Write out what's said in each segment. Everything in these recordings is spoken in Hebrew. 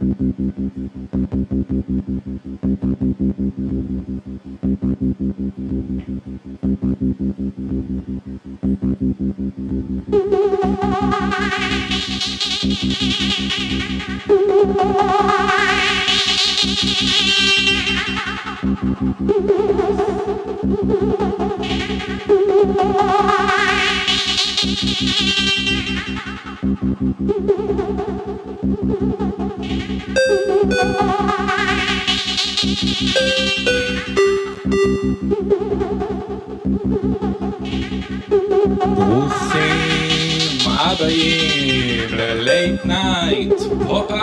ברוכים night pop-up!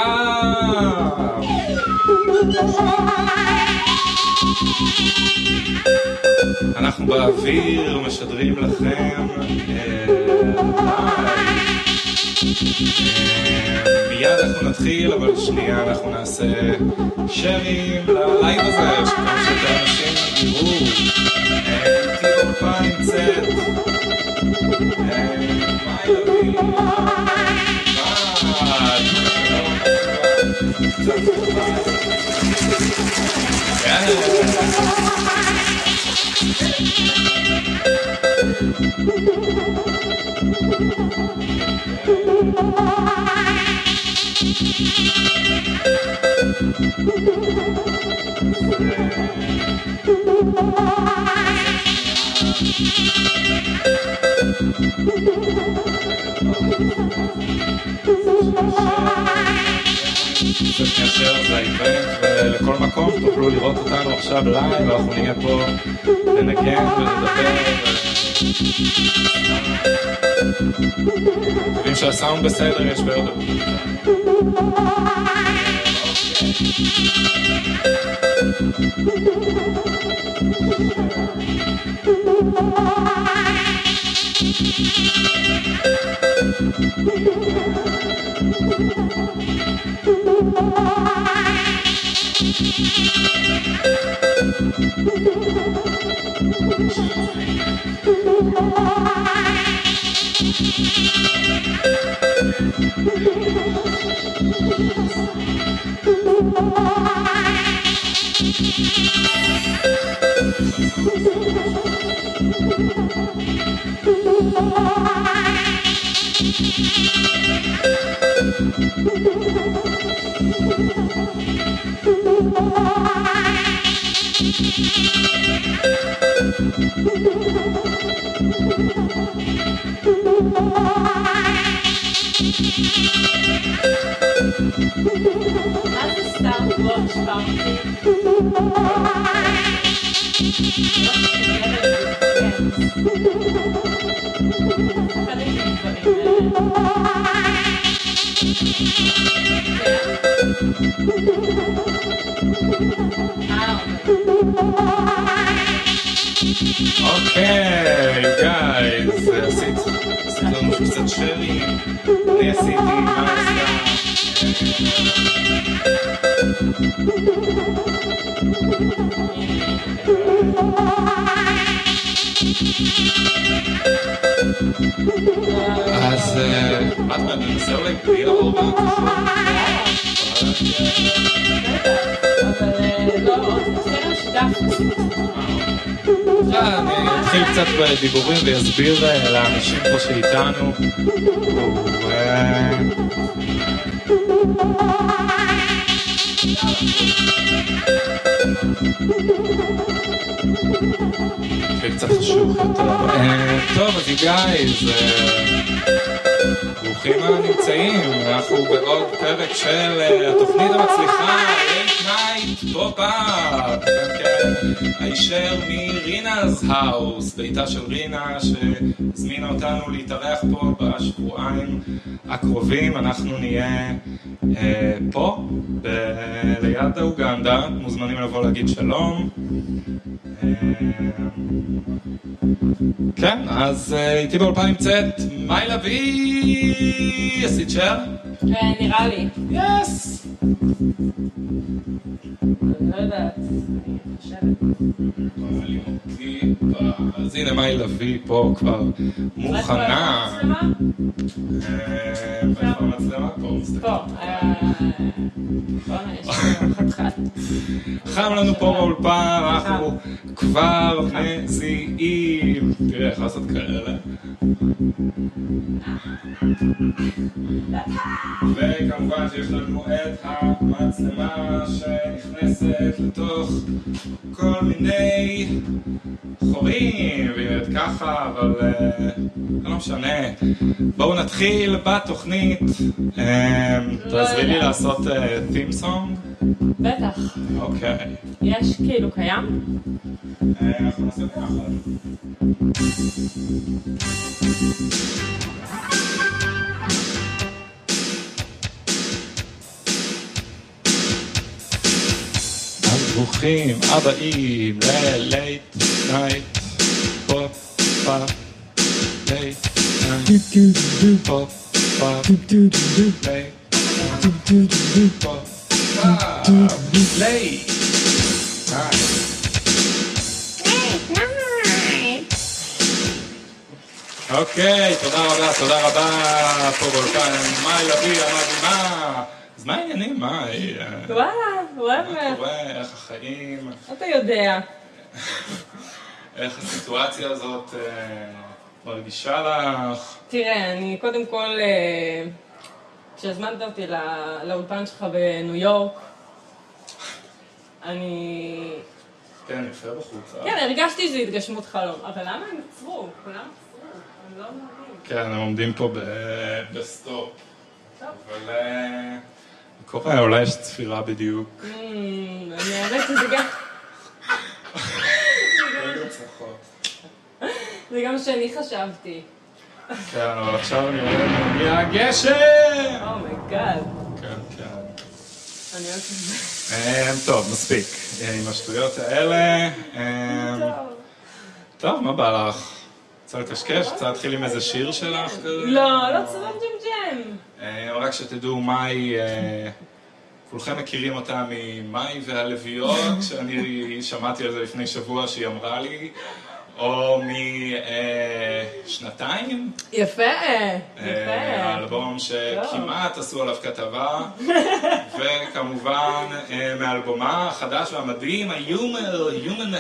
אנחנו באוויר משדרים לכם אה, אה, מיד אנחנו נתחיל, אבל שנייה אנחנו נעשה share ים ללייב הזה, שכמה שיותר אנשים יראו. אה, איתי באולפן נמצאת 丈夫。ה event ולכל מקום שתוכלו לראות אותנו עכשיו לייב ואנחנו נהיה פה לנגן ולדבר מקווים שהסאונד בסדר, יש בעיות מה זה סטארט-וואץ' פארטי? אוקיי, גייז, עשית עשית לנו קצת אני אתחיל קצת בדיבורים ואסביר אה, לאנשים פה שאיתנו. אה, קצת חשוב יותר. אה, טוב, אז גייז, ברוכים הנמצאים, אנחנו בעוד פרק של אה, התוכנית המצליחה, late night pop-up, כן, הישר מ Rina's House, ביתה של רינה שהזמינה אותנו להתארח פה בשבועיים הקרובים, אנחנו נהיה אה, פה, ב- ליד האוגנדה, מוזמנים לבוא להגיד שלום. אה, כן, אז אה, איתי באולפן נמצאת מאי לביא, עשית שר? נראה לי. יס! אני לא יודעת, אז הנה מאי לביא פה כבר מוכנה. אה, איפה המצלמה? פה מסתכל. פה. אה. חם לנו פה באולפן, אנחנו כבר מזיעים. תראה, איך לעשות כאלה. וכמובן שיש לנו את המצלמה שנכנסת לתוך כל מיני חורים, והיא נראית ככה, אבל אה, זה לא משנה. בואו נתחיל בתוכנית. אה, תעזרי לי. לעשות theme song. בטח. אוקיי. יש כאילו קיים? אה, אנחנו נעשה ביחד. ברוכים הבאים נייט. פופ פאפ לייט נייט. פופ pop late pop pop late night. אוקיי, תודה רבה, תודה רבה, פה באולפן, מאי לביא המדהימה. אז מה העניינים, מאי? אה, וואלה, מה וואלה. קורה, איך החיים, אתה יודע. איך הסיטואציה הזאת אה, מרגישה לך? תראה, אני קודם כל, אה, כשהזמנת אותי לא- לאולפן שלך בניו יורק, אני... כן, יפה בחוץ. כן, הרגשתי שזו התגשמות חלום. אבל למה הם עצרו? כולם עצרו. אני לא מבין. כן, הם עומדים פה בסטופ. אבל קורה, אולי יש צפירה בדיוק. אמ, אני האמת שזה גם... רגע צרחות. זה גם שאני חשבתי. כן, אבל עכשיו אני רואה מגיע הגשם! oh my god. כן, כן. אני אוהבת את זה. אה, טוב, מספיק עם השטויות האלה. טוב. טוב, מה בא לך? רוצה לקשקש? רוצה להתחיל עם איזה שיר שלך? לא, לא צודק ג'ם ג'ם. אה, רק שתדעו, מאי, אה, כולכם מכירים אותה ממאי והלוויות, שאני שמעתי על זה לפני שבוע שהיא אמרה לי, או משנתיים, יפה, יפה. האלבום שכמעט עשו עליו כתבה, וכמובן אה, מאלבומה החדש והמדהים, ה-Human,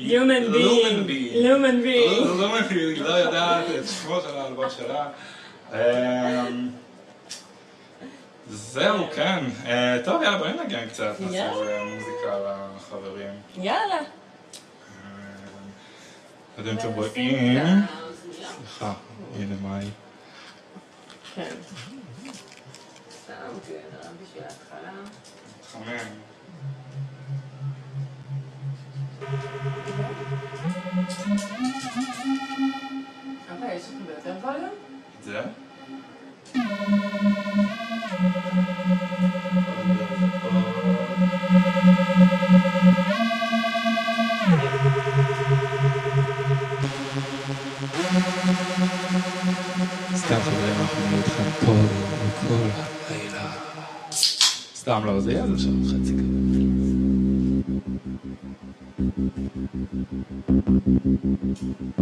Being. Lumen being. Lumen Being, היא לא יודעת את שמו של האלבום שלה. אמ, זהו, כן. אה, טוב, יאללה, בואי נגן קצת. איזה מוזיקה לחברים. יאללה. אמ, לא יודע אם אתם רואים. סליחה, הנה מאי. כן. סתם, כן, בשביל ההתחלה. חמם. אבא, יש לכם ביותר ווליום? זה? סתם חברים, אנחנו נהיה איתכם פה כל הלילה. סתם לא, זה יהיה איזה שעה וחצי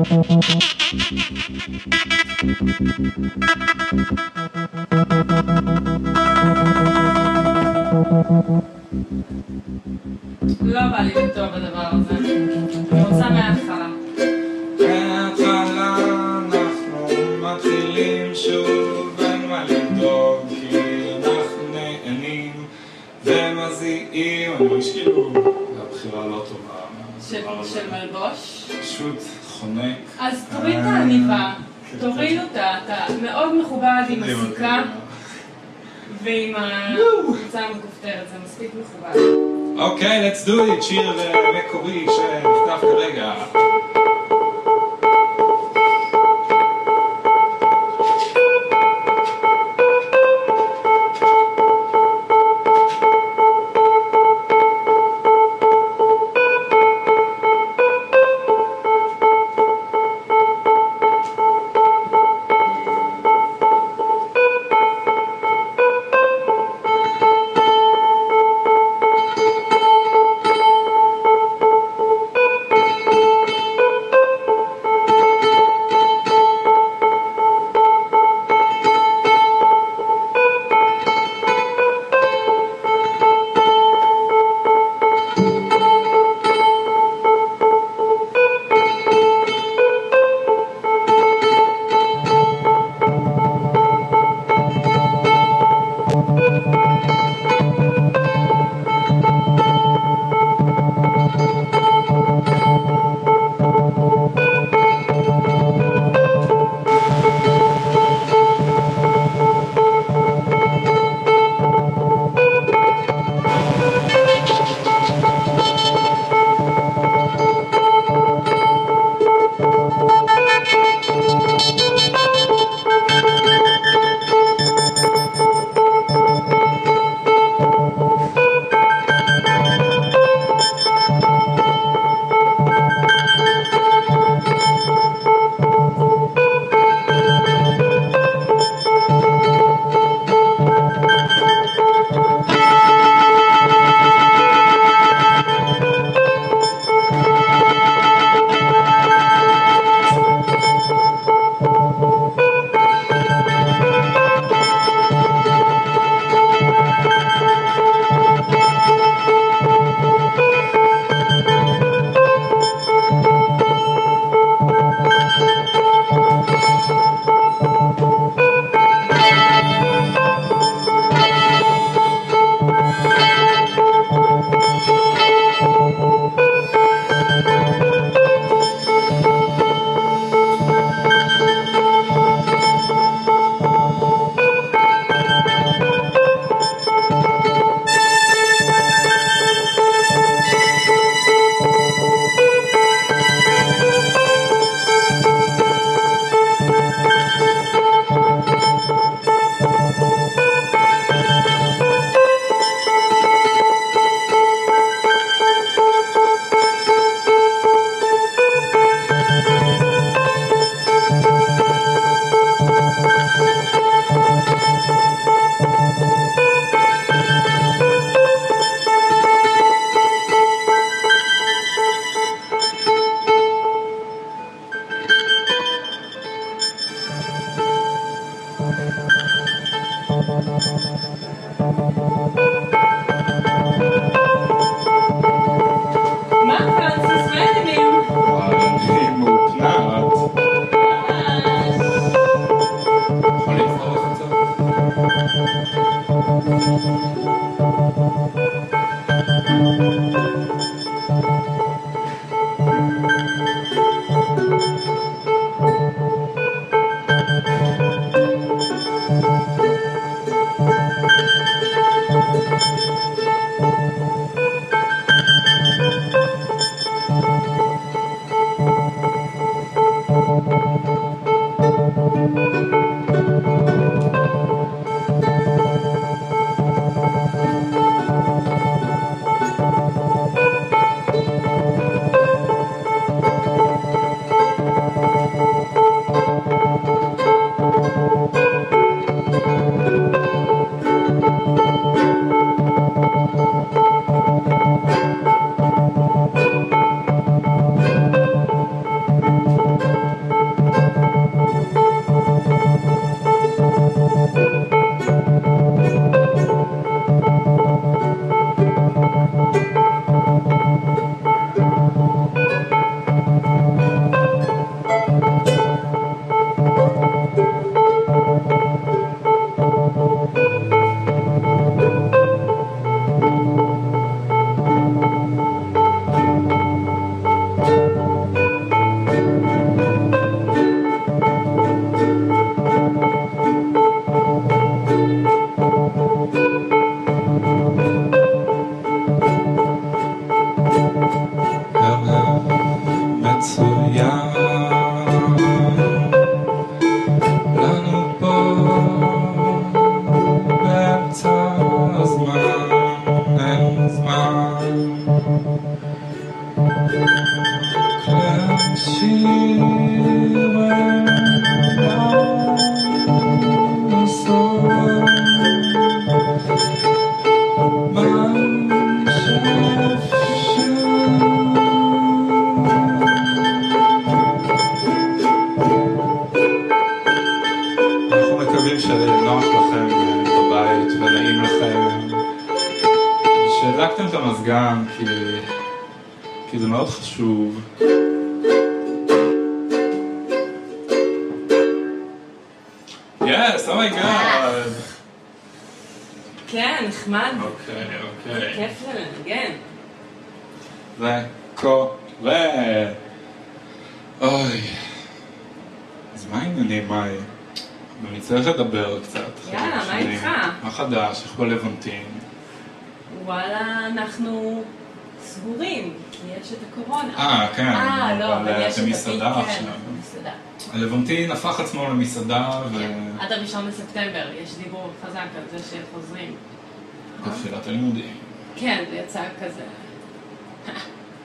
כזה. לא בא לי טוב הדבר הזה. אני רוצה מההתחלה. מאוד מכובד עם עם הסיכה ועם החולצה המכופתרת. זה מספיק מכובד. אוקיי, let's do it, שיר מקורי שנכתב זה חשוב יס, אומייגאד כן, נחמד. אוקיי, אוקיי כיף לנגן. זה קורה אוי אז מה העניינים, מאי? אני צריך לדבר קצת יאללה, מה. איתך? מה חדש? איך בלוונטין? וואלה, אנחנו סגורים, כי יש את הקורונה. אה, כן, אה, לא, אבל אבל יש את מסעדה הפיק, עכשיו. כן, מסעדה. הלוונטין הפך עצמו למסעדה עד הראשון בספטמבר יש דיבור חזק על זה שחוזרים. בתחילת הלימודים. כן, זה יצא כזה.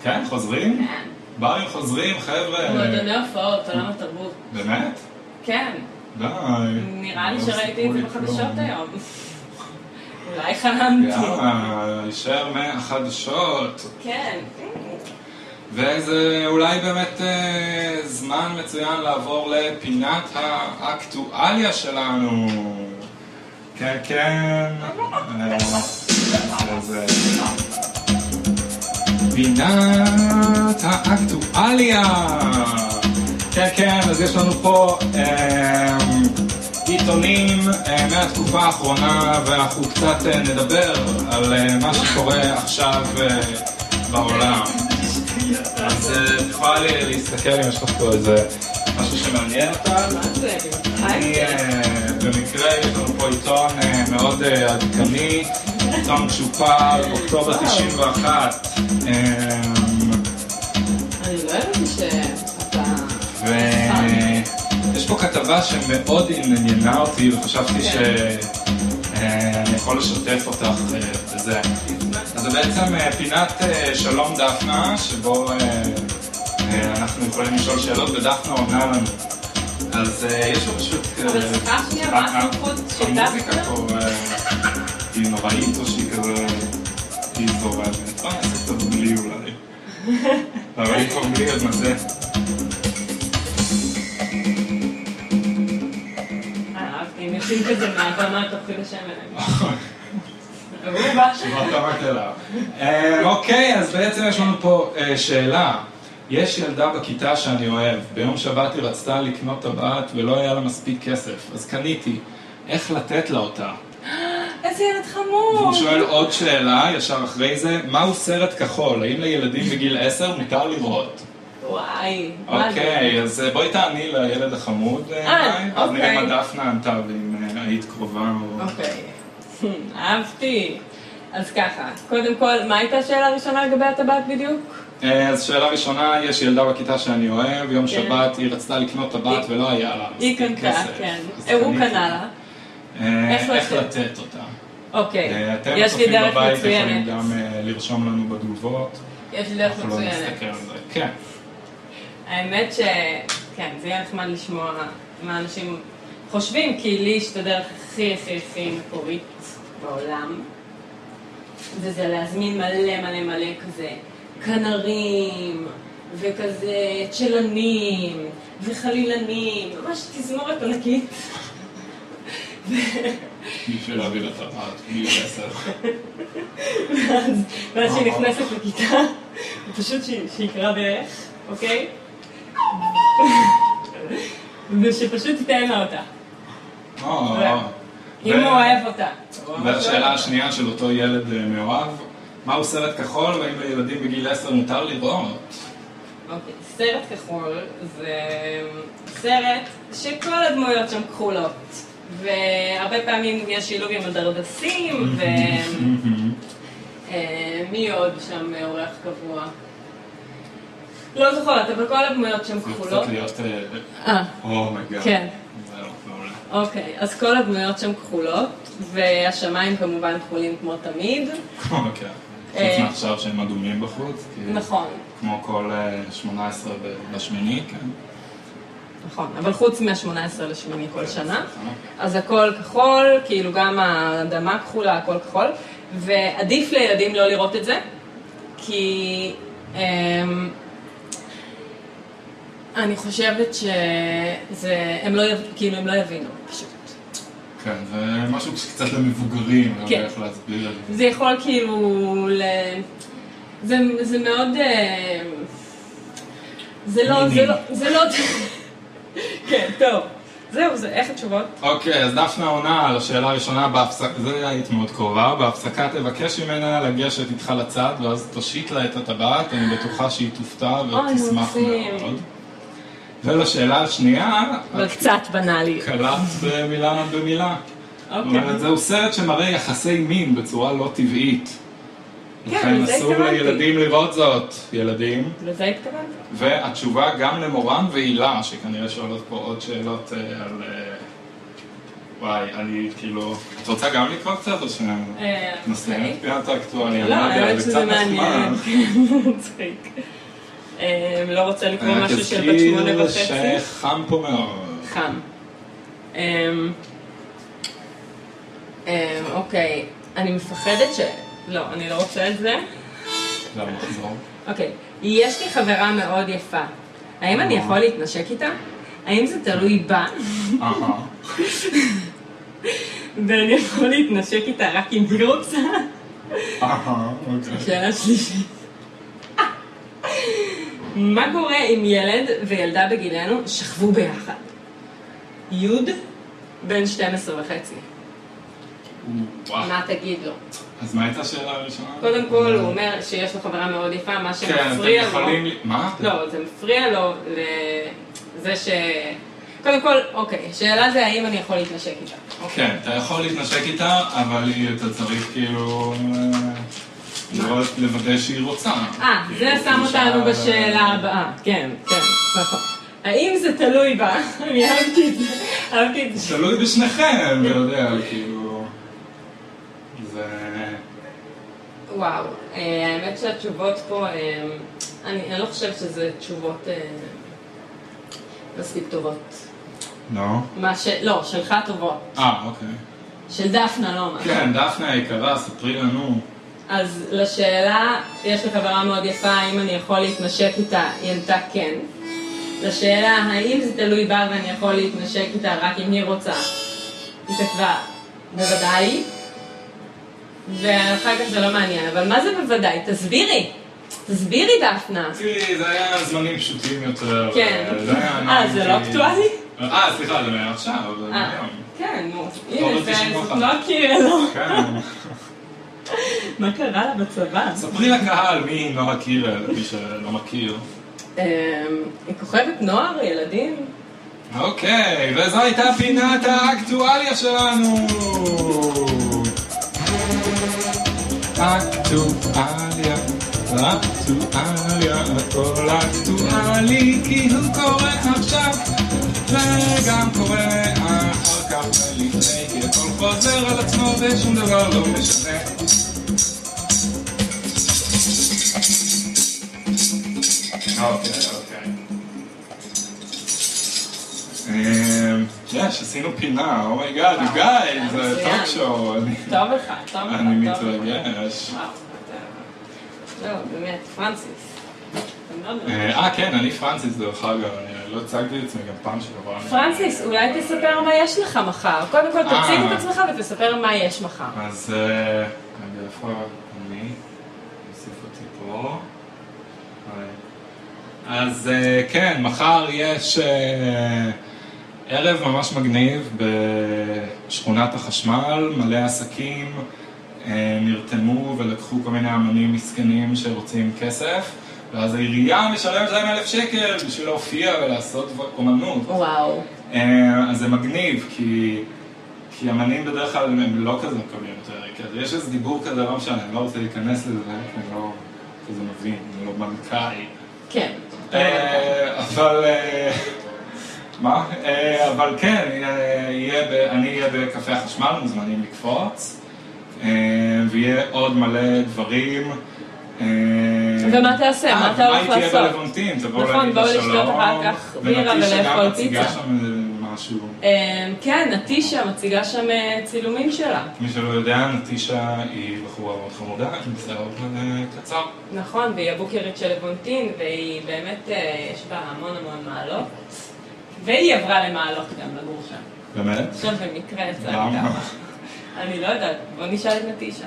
כן, חוזרים? כן. ברים חוזרים, חבר'ה. מועדוני הופעות, עולם התרבות. באמת? כן, די. נראה לי לא שראיתי את זה בחדשות. היום. אולי חלמתי. יאללה, יישאר מהחדשות. כן. וזה אולי באמת אה, זמן מצוין לעבור לפינת האקטואליה שלנו. כן, כן. אה, פינת האקטואליה. כן, כן, אז יש לנו פה אה, עיתונים מהתקופה האחרונה, ואנחנו קצת נדבר על מה שקורה עכשיו בעולם. אז אה, לי להסתכל אם יש לך פה איזה משהו שמעניין זה? אני, אה, במקרה יש לנו פה עיתון אה, מאוד עדכני, עיתון צ'ופר, אוקטובר 91. אה, אני לא ידעתי שאתה... ויש פה כתבה שמאוד עניינה אותי וחשבתי כן. שאני יכול לשתף אותך בזה. אז זה בעצם אה, פינת אה, שלום דפנה, שבו אה, אנחנו יכולים לשאול שאלות ודפנה עונה לנו. אז יש פה פשוט... אבל סליחה שנייה, מה הסמכות של המוזיקה דפנה? פה אה, היא נוראית או שהיא כזה... היא זורמת. בוא נעשה קצת בלי אולי. אבל אם כבר בלי אז נעשה. אה, אהבתי, אם יוצאים כזה מהבמה תוך כדי שהם אליהם. אהובה. שברת רק אליו. אה, אוקיי, אז בעצם יש לנו פה אה, שאלה. יש ילדה בכיתה שאני אוהב, ביום שבת היא רצתה לקנות טבעת ולא היה לה מספיק כסף, אז קניתי. איך לתת לה אותה? איזה ילד חמוד. והוא שואל עוד שאלה, ישר אחרי זה, מהו סרט כחול? האם לילדים בגיל 10 מותר לראות? וואי, מה זה? אוקיי, אז אה, בואי תעני לילד החמוד, אה, אה, אז נראה אוקיי. מה דפנה ענתה ואם אה, היית קרובה או... אוקיי. אהבתי. אז ככה, קודם כל, מה הייתה השאלה הראשונה לגבי הטבעת בדיוק? אה, אז שאלה ראשונה, יש ילדה בכיתה שאני אוהב, יום כן. שבת היא רצתה לקנות טבעת ולא היה לה היא קנתה. כן. אז הוא. קנה לה. אה, איך לתת? אותה. אוקיי. אה, אתם יש לי צופים דרך בבית יכולים מצוינת. גם אה, לרשום לנו בתגובות. יש לי דרך אנחנו לא מצוינת. נסתכל על זה. כן. האמת ש... כן, זה יהיה נחמד לשמוע מה אנשים חושבים, כי לי יש את הדרך הכי הכי הכי מקורית בעולם. וזה להזמין מלא מלא מלא כזה כנרים, וכזה צ'לנים, וחלילנים, ממש תזמורת ענקית. בשביל להביא לטבעת, בלי עשר. ואז, ואז שהיא נכנסת לכיתה, פשוט שהיא- שיקרא בערך, אוקיי? ושפשוט לה אותה, או, אם ו- הוא אוהב אותה. והשאלה השנייה של אותו ילד אה, מאוהב, מהו סרט כחול והאם לילדים בגיל 10 מותר לראות? אוקיי, סרט כחול זה סרט שכל הדמויות שם כחולות. והרבה פעמים יש שילוב עם הדרדסים, ומי עוד שם אורח קבוע? לא זוכרת, אבל כל הדמויות שם זה כחולות. קצת להיות... אה, oh my god. כן. אוקיי, אז כל הדמויות שם כחולות, והשמיים כמובן כחולים כמו תמיד. אוקיי. חוץ אה, מעכשיו שהם אדומים בחוץ, נכון, כמו כל אה, 18 בשמיני, כן. נכון, אבל חוץ מה-18 לשמיני כל שנה. סליחה. אז הכל כחול, כאילו גם האדמה כחולה, הכל כחול, ועדיף לילדים לא לראות את זה, כי אמ, אני חושבת שזה, הם לא, כאילו הם לא יבינו, פשוט. כן, זה משהו שקצת למבוגרים, אני לא כן. איך להסביר את זה. זה יכול כאילו ל... זה, זה מאוד... אה, זה לא, זה. לא, זה לא... כן, טוב. זהו, זה, איך התשובות? אוקיי, אז דפנה עונה על השאלה הראשונה בהפסקה, זה היית מאוד קרובה, בהפסקה תבקש ממנה לגשת איתך לצד, ואז תושיט לה את הטבעת, אני בטוחה שהיא תופתע ותשמח. מאוד. ולשאלה השנייה, אבל קצת בנאלי. קלט במילה במילה. אוקיי. אומרת, זהו סרט שמראה יחסי מין בצורה לא טבעית. כן, לכן לזה אסור התכוונתי. לילדים לראות זאת, ילדים. לזה התכוונתי. והתשובה גם למורן והילה, שכנראה שואלות פה עוד שאלות אה, על... אה, וואי, אני כאילו... את רוצה גם לקרוא קצת או אה, שנסיים אוקיי. את פינת האקטואליה? לא, אני יודע, האמת זה שזה מעניין. מצחיק. אה, לא רוצה לקרוא משהו של בת שמונה וחצי. שחם פה מאוד. חם. אמ, אמ, אוקיי, אני מפחדת ש... לא, אני לא רוצה את זה. המחזור. אוקיי, יש לי חברה מאוד יפה. האם אני יכול להתנשק איתה? האם זה תלוי בה? ואני יכול להתנשק איתה רק אם היא רוצה? אהה, אוקיי. שאלה שלישית. מה קורה אם ילד וילדה בגילנו שכבו ביחד? יוד בן 12 וחצי. מה תגיד לו? אז מה הייתה השאלה הראשונה? קודם כל הוא אומר שיש לו חברה מאוד יפה, מה כן, אתם שמפריע לו... יכולים... ל- מה? לא, זה מפריע לו לזה ש... קודם כל, אוקיי, שאלה זה האם אני יכול להתנשק איתה. אוקיי. כן, אתה יכול להתנשק איתה, אבל אתה צריך כאילו... לוודא שהיא רוצה. אה, זה כאילו, שם אותנו שאלה- בשאלה הבאה. כן, כן, נכון. האם זה תלוי בה? אני אהבתי את זה, אהבתי את זה. תלוי בשניכם, אתה יודע, כאילו... זה... וואו, אה, האמת שהתשובות פה, אה, אני אני לא חושבת שזה תשובות אה, מספיק טובות. לא? מה ש... לא, שלך טובות. אה, אוקיי. של דפנה, לא מה. כן, דפנה היקרה, ספרי לנו. אז לשאלה, יש לי חברה מאוד יפה, האם אני יכול להתנשק איתה, היא ענתה כן. לשאלה, האם זה תלוי בה ואני יכול להתנשק איתה רק אם היא רוצה, היא כתבה, בוודאי. ואחר כך זה לא מעניין, אבל מה זה בוודאי? תסבירי. תסבירי, דפנה. תראי, זה היה זמנים פשוטים יותר. כן. אה, זה לא 90. אקטואלי? אה, סליחה, זה מעכשיו, זה אה, מהיום. כן, נו. טוב, הנה, זה- ב-91. זאת לא קירלו. מה קרה לה בצבא? ספרי לקהל מי נועה קירל, מי שלא מכיר. אמ, היא כוכבת נוער, ילדים? אוקיי, וזו הייתה פינת האקטואליה שלנו. אקטואליה, אקטואליה, הכל אקטואלי כי הוא קורה עכשיו וגם קורה אחר כך ולפני כי הכל חוזר על עצמו ושום דבר לא משנה אוקיי, אוקיי. אמ, יש, עשינו פינה, Oh, oh my god, you guys, זה. talk show, אני- טוב לך, טוב לך. אני טוב לך. מתרגש. וואו, אתה- לא, באמת, פרנסיס. מאוד מאוד- אה, כן, אני פרנסיס דרך אגב, אני לא הצגתי את עצמי גם פעם שעברה. פרנסיס, אולי תספר מה יש לך מחר. קודם כל תציג אה. את עצמך ותספר מה יש מחר. אז אה, רגע, איפה אני? אוסיף אותי פה. אז אה, כן, מחר יש אה, ערב ממש מגניב בשכונת החשמל, מלא עסקים אה, נרתמו ולקחו כל מיני אמנים מסכנים שרוצים כסף, ואז העירייה משלמת להם אלף שקל בשביל להופיע ולעשות אומנות. וואו. אז זה מגניב, כי, כי אמנים בדרך כלל הם לא כזה מקבלים יותר כסף. יש איזה דיבור כזה, לא משנה, אני לא רוצה להיכנס לזה, כי אני לא כזה מבין, אני לא בנקאי. כן. אה, אבל... אה, מה? אה, אבל כן, אני אהיה בקפה החשמל, מוזמנים לקפוץ. ויהיה עוד מלא דברים. ומה תעשה? מה אתה הולך מה היא תהיה לעשות? בלוונטין? תבואו נכון, בואו לשתות. אחר כך בירה ולאכול פיצה. משהו. אה, כן, נטישה מציגה שם אה, צילומים שלה. מי שלא יודע, נטישה היא בחורה מאוד חמודה, עם שיער אה, קצר. נכון, והיא הבוקרית של לבונטין, והיא באמת, אה, יש בה המון המון מעלות. והיא עברה למעלות גם לגור שם. באמת? עכשיו במקרה יצא לי? ככה. אני לא יודעת, בוא נשאל את נטישה.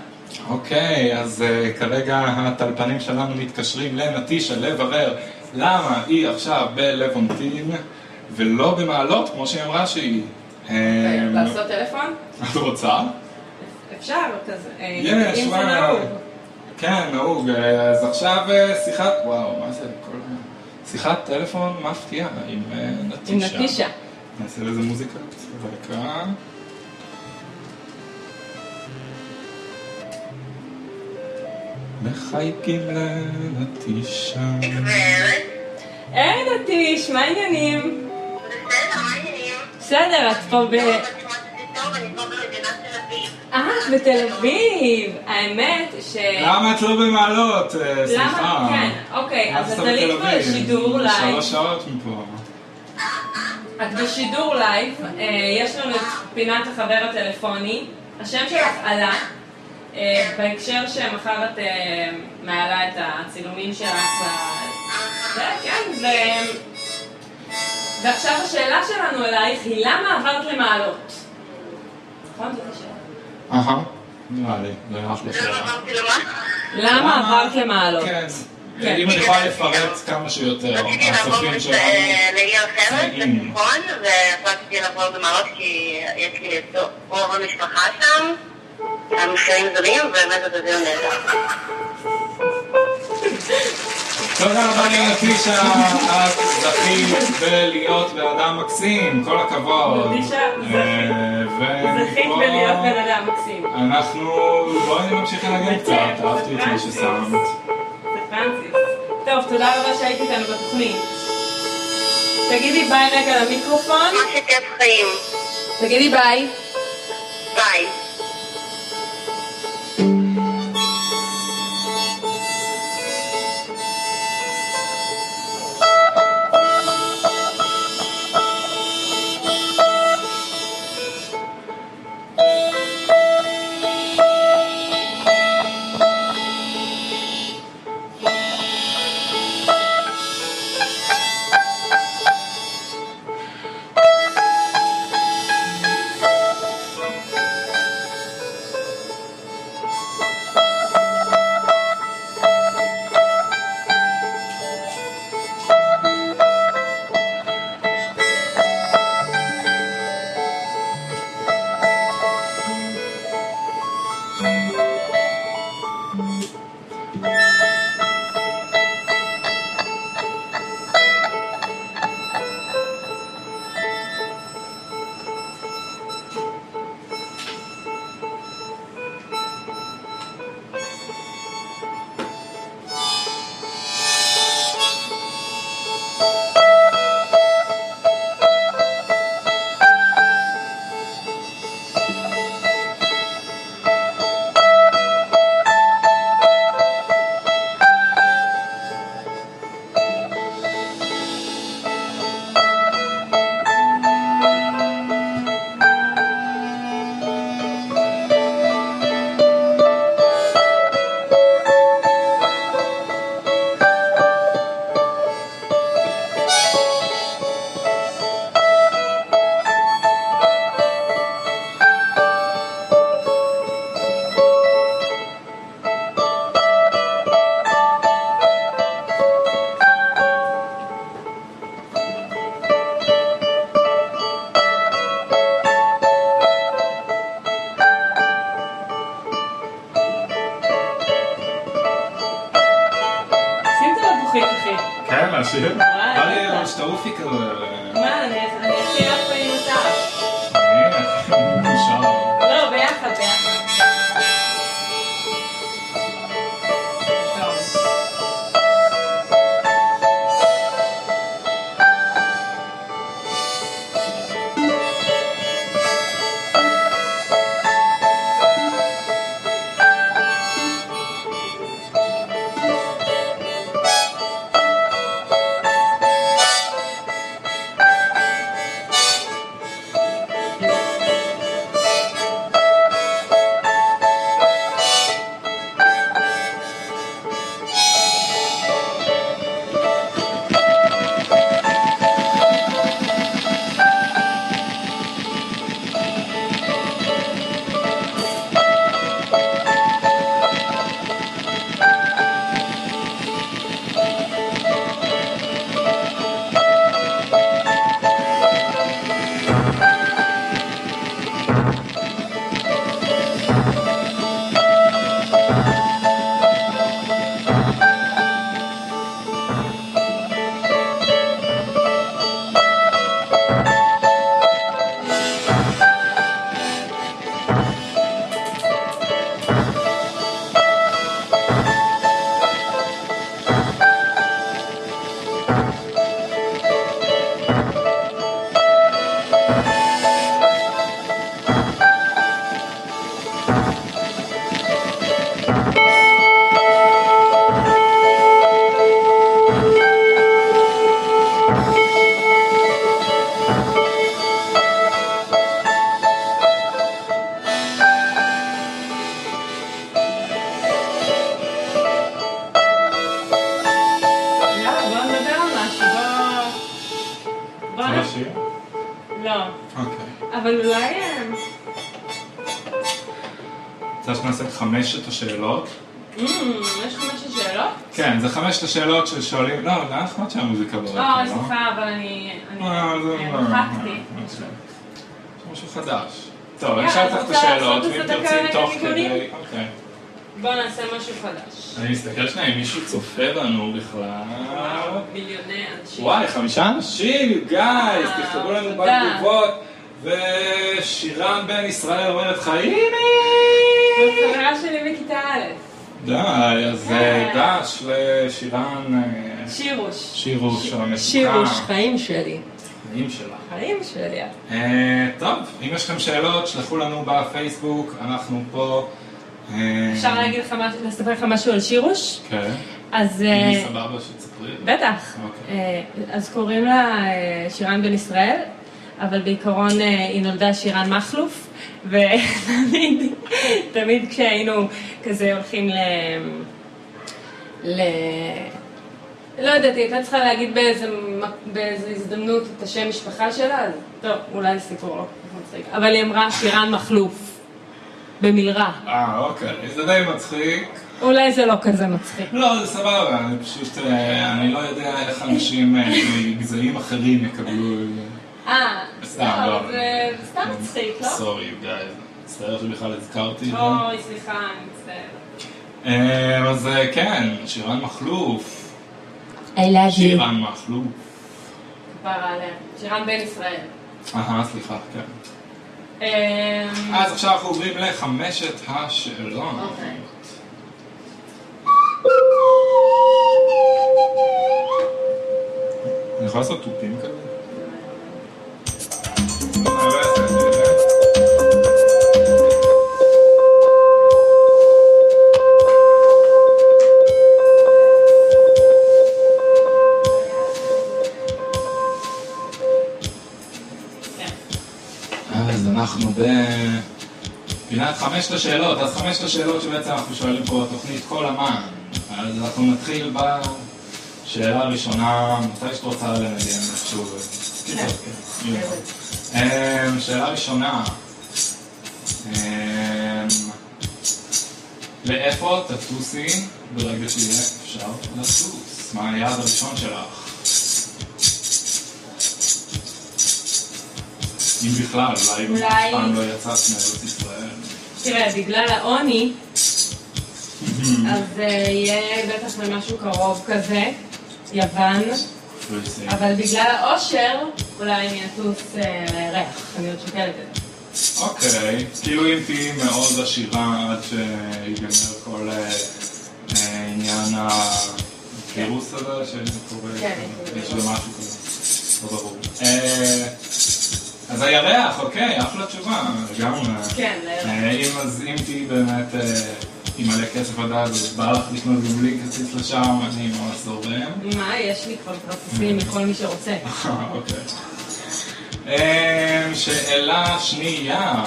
אוקיי, אז uh, כרגע הטלפנים שלנו מתקשרים לנטישה לברר למה היא עכשיו בלוונטין ולא במעלות, כמו שהיא אמרה שהיא. אמ, לעשות טלפון? את רוצה? אפשר, כזה. אה, יש, אם זה. נהוג. כן, נהוג. אה, אז עכשיו אה, שיחת, וואו, מה זה? שיחת טלפון מפתיעה עם אה, עם נטישה. נטישה. נעשה לזה מוזיקה רקע. מחייקים לנטישה. היי נטיש, מה העניינים? בסדר, את פה ב... אה, את בתל אביב. האמת ש... למה את לא במעלות? אה, סליחה. למה? כן, אוקיי, אז את עלית פה? לשידור לייב. שלוש שעות מפה. את בשידור לייב, אה, יש לנו את פינת החבר הטלפוני, השם שלך עלה, אה, בהקשר שמחר את מעלה את הצילומים שלך, זה, כן, ו... ועכשיו השאלה שלנו אלייך היא למה עברת למעלות? נכון? זאת השאלה. אהה. נראה לי, זה אחלה שאלה. למה עברת למעלות? כן. כן. אם אני יכולה לפרט כמה שיותר, רציתי לעבור הצופים שלנו. לעיר אחרת, צמאים. בצפון, והחלטתי לעבור במעלות כי יש לי את רוב המשפחה שם, המחירים זולים, ובאמת זה דיון נהדר. תודה רבה לנטישה, את זכית בלהיות בן אדם מקסים, כל הכבוד. זכית. אה, זכית בלהיות בן אדם מקסים. אנחנו, בואי נמשיך לנגן קצת, אהבתי את מה ששמת. זה פרנסיס. טוב, תודה רבה שהיית איתנו בתוכנית. תגידי ביי רגע למיקרופון. מה שכיף חיים. תגידי ביי. ביי. חמשת השאלות ששואלים, לא, זה היה נחמד שהמוזיקה ברקע, לא? אה, סליחה, אבל אני... אני אה, זה אה, לא- מחקתי. יש משהו חדש. טוב, אני אשאל אותך את את השאלות, ואם תרצי תוך? כדי... אוקיי. בוא נעשה משהו חדש. אני מסתכל שנייה אם מישהו צופה בנו בכלל. מיליוני אנשים. וואי, חמישה אנשים, גייז, וואו, תכתבו לנו. בתגובות. ושירן בן ישראל אומרת חיימי! זאת חברה שלי בכיתה א', די, אז אה, דש לשירן אה, שירוש. שירוש המתוקה. שירוש, חיים שלי. חיים שלה. חיים שלי. אה, טוב, אם יש לכם שאלות, שלחו לנו בפייסבוק, אנחנו פה. אפשר להגיד לך משהו, לספר לך משהו על שירוש? כן. אז... אם היא סבבה שתספרי. בטח. אוקיי. אז קוראים לה שירן בן ישראל, אבל בעיקרון היא נולדה שירן מכלוף, ותמיד, תמיד כשהיינו כזה הולכים ל... ל... לא יודעת, היא הייתה צריכה להגיד באיזה, באיזה הזדמנות את השם משפחה שלה, אז טוב, אולי סיפור לא מצחיק. אבל היא אמרה שירן מכלוף, במלרע. אה, אוקיי, זה די מצחיק. אולי זה לא כזה מצחיק. לא, זה סבבה, אני פשוט, אה, אני לא יודע איך אנשים אה, מגזעים אחרים יקבלו... אה, סתם, לא. זה סתם מצחיק, לא? סורי, גיא, מצטער שבכלל הזכרתי את זה. אוי, סליחה, אני מצטערת. אה, אז אה, כן, שירן מכלוף. I love שירן מכלוף. כפרה עליה. שירן בן ישראל. אהה, סליחה, כן. אמ, אז עכשיו אנחנו עוברים לחמשת השאלות. אוקיי. אני יכול לעשות תופים כזה? אז אנחנו בפינת חמשת השאלות, אז חמשת השאלות שבעצם אנחנו שואלים פה בתוכנית כל אמן. אז אנחנו נתחיל בשאלה הראשונה, מתי שאת רוצה לנגן איכשהו. אמ, שאלה ראשונה, אמ, לאיפה תטוסי ברגע שיהיה אפשר לטוס? מה היעד הראשון שלך? אם בכלל, אולי אולי- אף פעם לא יצאת מארץ ישראל. תראה, בגלל העוני, אז אה, יהיה בטח למשהו קרוב כזה, יוון, אבל בגלל העושר, אולי אני אטוס אה, לירח, אני עוד שוקלת את זה. אוקיי, כאילו אם תהיי מאוד עשירה עד שיגמר כל אה, עניין הווירוס הזה שקורה, כן, יש לו משהו כזה, לא ברור. אה, אז הירח, אוקיי, אחלה תשובה, לגמרי. כן, לירח. אם תהיי באמת עם מלא כסף עד אז, לך לקנות גם בלי כרטיס לשם, אני ממש זורם. מה, יש לי כבר כרטיסים מכל מי שרוצה. אוקיי. אמ, שאלה שנייה.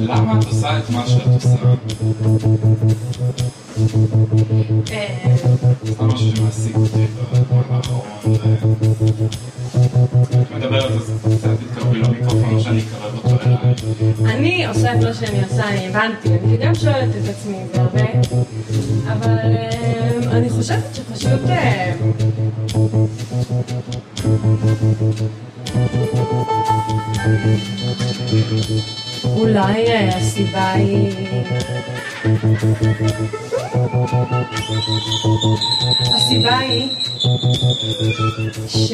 למה את עושה את מה שאת עושה? אה, זה משהו שמעסיק אותי בזמן האחרון. את מדברת זה קצת, תתקרבי למיקרופון שאני אקרב אותו אליי. אני עושה את מה שאני עושה, אני הבנתי, אני גם שואלת את עצמי את זה הרבה, אבל אה, אני חושבת שפשוט... אולי הסיבה היא... הסיבה היא ש...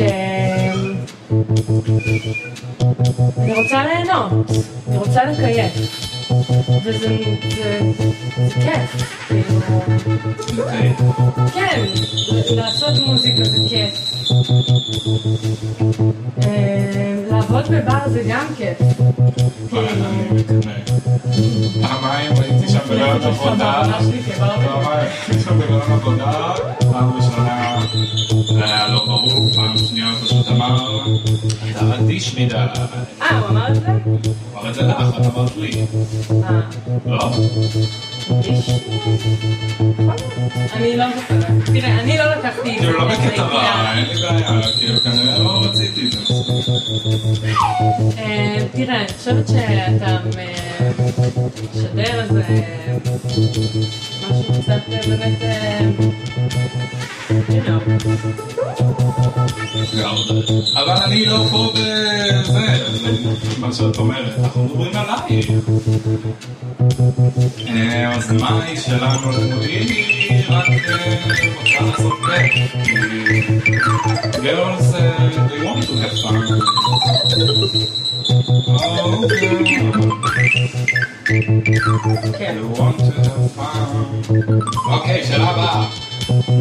אני רוצה ליהנות, אני רוצה לקייף, וזה זה, זה כיף. כן, לעשות מוזיקה זה כיף. אה, לעבוד בבר זה גם כיף. כאילו, אני מקנא. פעמיים הייתי שם ברעיון עבודה. כבר פעמיים הייתי שם ברעיון עבודה. פעם ראשונה זה היה לא ברור, פעם שנייה פשוט אמר, אתה אדיש מדי. אה, הוא אמר את זה? הוא את זה לך, את אמרת לי. אה, לא? אני לא זוכרת. תראה, אני לא לקחתי... כאילו לא בקטע רע. אין לי בעיה, כאילו כנראה לא רציתי את זה. אה, תראה, אני חושבת שאתה אה, משדר איזה אבל אני לא פה בזה, מה שאת אומרת, אנחנו מדברים עליי. אז מאי שלנו היא רק אה, רוצה לעשות בק. Girls, they want to have fun. כן. they want to have fun. אוקיי, שאלה הבאה.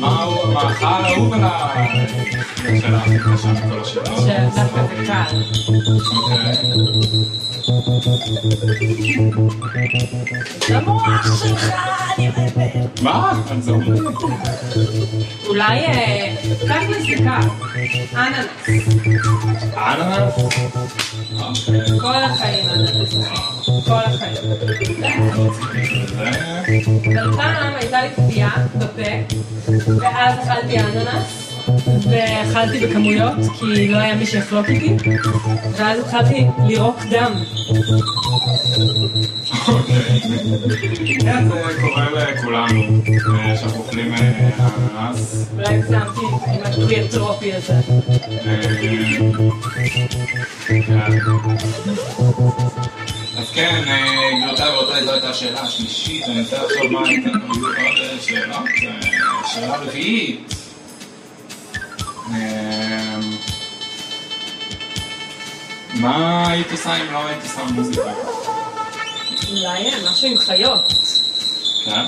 מהו המאכל האהוב עליי? שאלה הכי קשה המוח שלך, אני אוהבת. מה? אולי אה, זה קל. אננס. אננס? כל החיים אננס. כל החיים. אבל פעם הייתה לי כפייה בפה, ואז אכלתי אננס, ואכלתי בכמויות, כי לא היה מי שיחלוק איתי, ואז התחלתי לירוק דם. כן, זה קורה לכולנו, אה, שאנחנו אוכלים אה, אננס. אולי הגזמתי עם הקריאטרופי הזה. אז כן, אה, גבירותיי ורבותיי, זו הייתה השאלה השלישית, אני רוצה לחשוב מה הייתה, שאלה רביעית. אה, מה היית עושה אם לא היית עושה מוזיקה? אולי אה, משהו עם חיות. כן?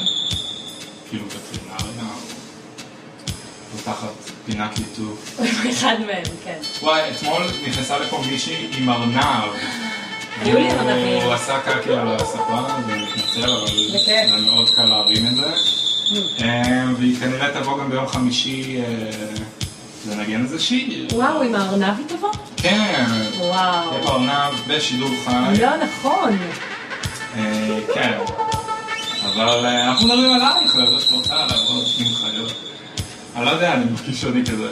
כאילו וטרינריה? פותחת פינת ליטוף. אחד מהם, כן. וואי, אתמול נכנסה לפה מישהי עם ארנב. היו לי ארנבים. הוא עשה קקי על הספה, זה מתנצל, אבל. זה מאוד קל להרים את זה. אה, והיא כנראה תבוא גם ביום חמישי אה, לנגן איזה שיר. וואו, עם הארנב היא תבוא? כן, וואו. תהיה בארנב בשידור חי. לא נכון. אה, כן. אבל אה, אנחנו מדברים עלייך, על זה שאת רוצה לעבוד עם חיות. אני לא יודע, אני מרגיש שאני כזה...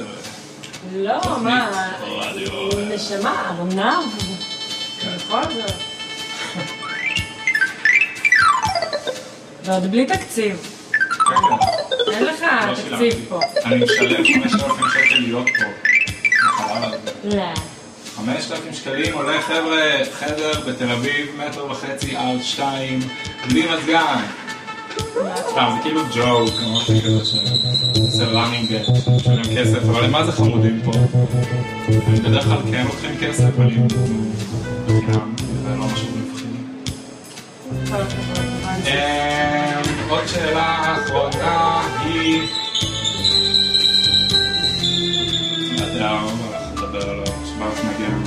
לא, מה. נשמה, ארנב. בכל זאת. ועוד בלי תקציב. אין לך לא תקציב שילמתי. פה. אני משלם 5,000 שקל להיות פה. בחלל הזה. לא. 5,000 שקלים עולה חבר'ה חדר בתל אביב, מטר וחצי על שתיים, בלי מזגן. סתם, זה כאילו ג'וק, אמרתי כזה שעושה ראנינג, משלם כסף, אבל הם מה זה חמודים פה? הם בדרך כלל כן לוקחים כסף, אבל אם בחינם, זה לא משהו מפחיד. עוד שאלה אחרונה היא... יודע, אנחנו נדבר על השבעת נגן.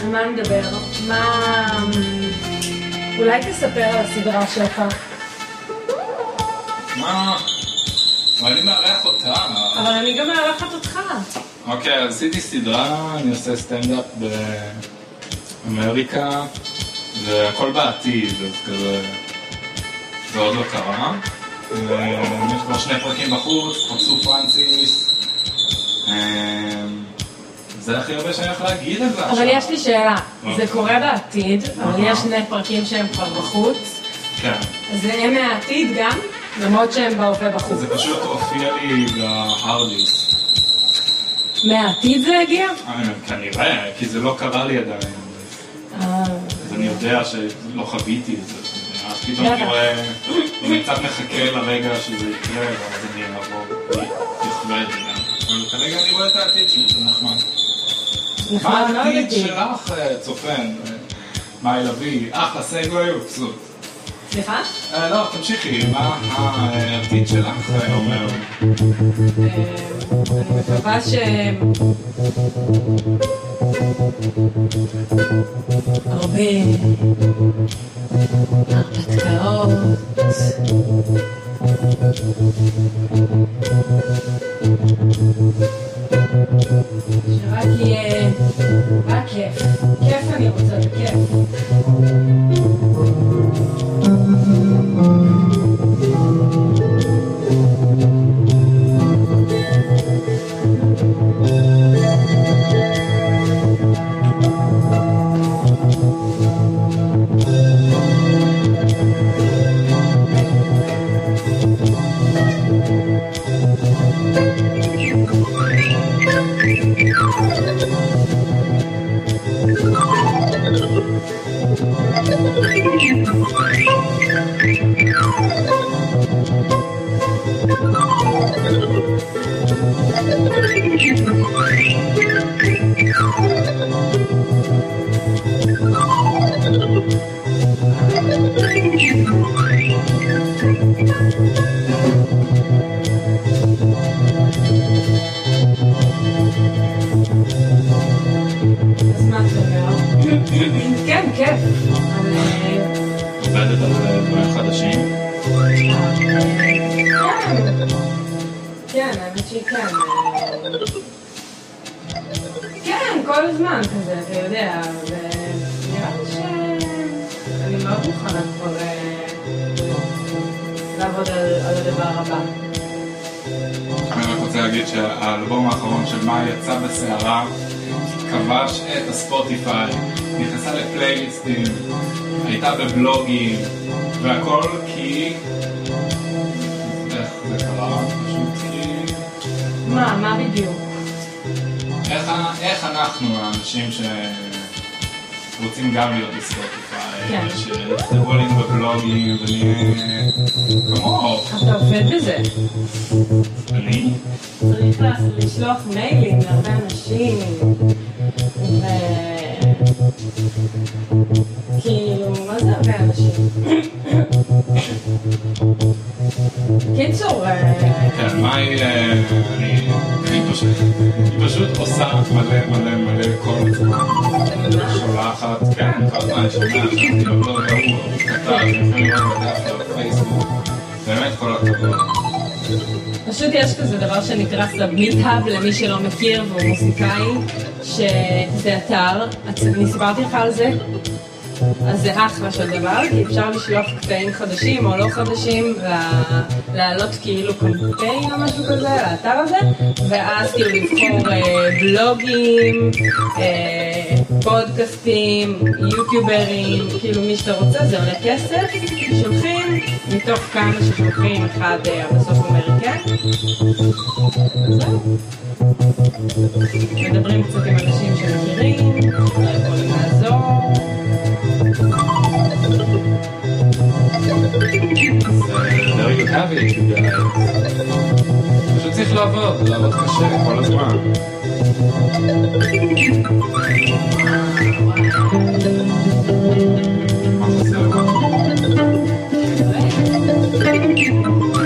על מה נדבר? מה... אולי תספר על הסדרה שלך. מה? אבל אני מארח אותה. אבל אני גם מארחת אותך. אוקיי, עשיתי סדרה, אני עושה סטנדאפ באמריקה, זה הכל בעתיד, אז כזה... זה עוד לא קרה. אה, יש כבר שני פרקים בחוץ, חפשו פרנסיס. אה, זה הכי הרבה שאני יכול להגיד על זה עכשיו. אבל יש לי שאלה, זה. קורה בעתיד, אבל. יש שני פרקים שהם כבר בחוץ, כן. אז זה הם מהעתיד גם, למרות שהם בהווה בחוץ. זה פשוט הופיע לי בהרדיס. מהעתיד זה הגיע? כנראה, כי זה לא קרה לי עדיין. אני יודע שלא חוויתי את זה. אז פתאום אני. רואה, אני קצת מחכה לרגע שזה יקרה, ואז אני אעבור, יחווה את זה גם. אבל כרגע אני רואה את העתיד שלי, זה נחמד. מה העתיד עתיד. שלך, אה, צופן? אה, מאי לביא, אחלה סגווי מבסוט. סליחה? אה, לא, תמשיכי, מה העתיד שלך אה, אומר? אה, אני מקווה ש... הרבה הרפתקאות. שרק יהיה... רק כיף. חסר יש כזה דבר שנקרא SubmitHub, למי שלא מכיר והוא מוסיקאי, שזה אתר, אני סיפרתי לך על זה? אז זה אחלה של דבר, כי אפשר לשלוח קטעים חדשים או לא חדשים, ולהעלות כאילו קמפיין או משהו כזה לאתר הזה, ואז כאילו לבחור אה, בלוגים, אה, פודקאסטים, יוטיוברים, כאילו מי שאתה רוצה, זה עולה כסף, שולחים. מתוך כמה ששולחים אחד אה, בסוף אומר כן. מדברים קצת עם אנשים שמכירים, לא יכולים לעזור. פשוט צריך לעבוד, לעבוד קשה כל הזמן. מה זה Thank you.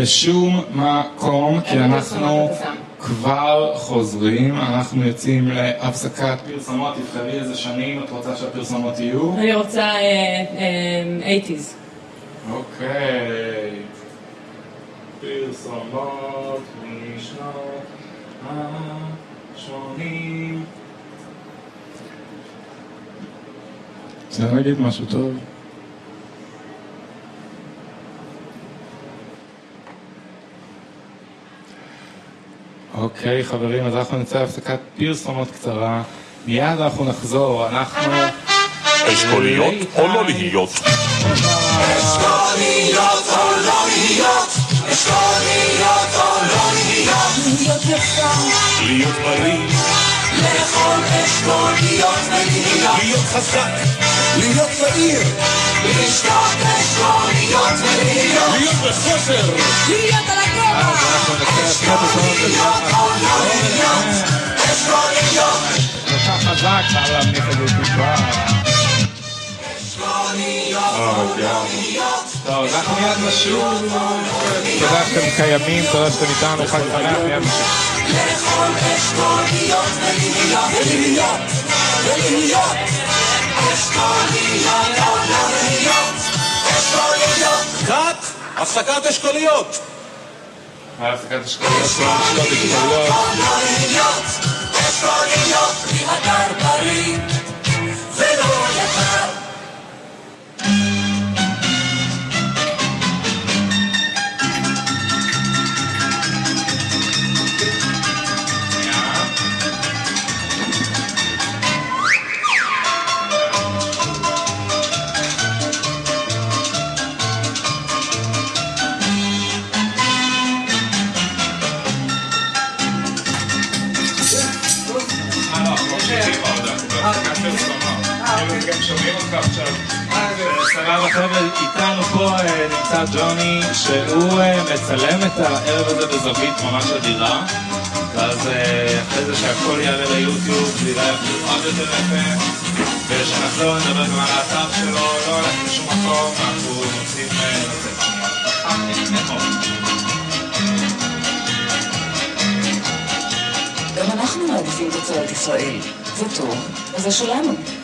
לשום מקום, כי אנחנו? כבר חוזרים, אנחנו יוצאים להפסקת פרסומות, תבחרי איזה שנים את רוצה שהפרסומות יהיו. אני רוצה אה, אה, 80's. אוקיי. פרסומות משנות ה-80. רוצה להגיד משהו טוב? אוקיי חברים, אז אנחנו נצא להפסקת פרסומות קצרה. מיד אנחנו נחזור, אנחנו... אשכוליות או לא להיות? להיות בריא, להיות חזק, להיות צעיר, להיות בחוסר, אנחנו נצא להפסקת פרסומות כל כך חזק, אפשר להמליך את זה טיפה. טוב, אנחנו מיד נשוב. תודה שאתם קיימים, תודה שאתם איתנו, חג שמח, מיד נשוב. קאט, הפסקת אשכוליות. היה הפסקת המשקעות השקעות. אה, מצלם את הערב הזה בזווית ממש אדירה. ואז אה, אחרי זה שהכל יעלה ליוטיוב, זה יראה עוד יותר יפה. וכשנחזור נדבר גם על האתר שלו, לא הולך לשום מקום, אנחנו רוצים אה, לצאת. גם אנחנו מעדיפים תוצרת ישראל. זה טוב, אז זה שלנו.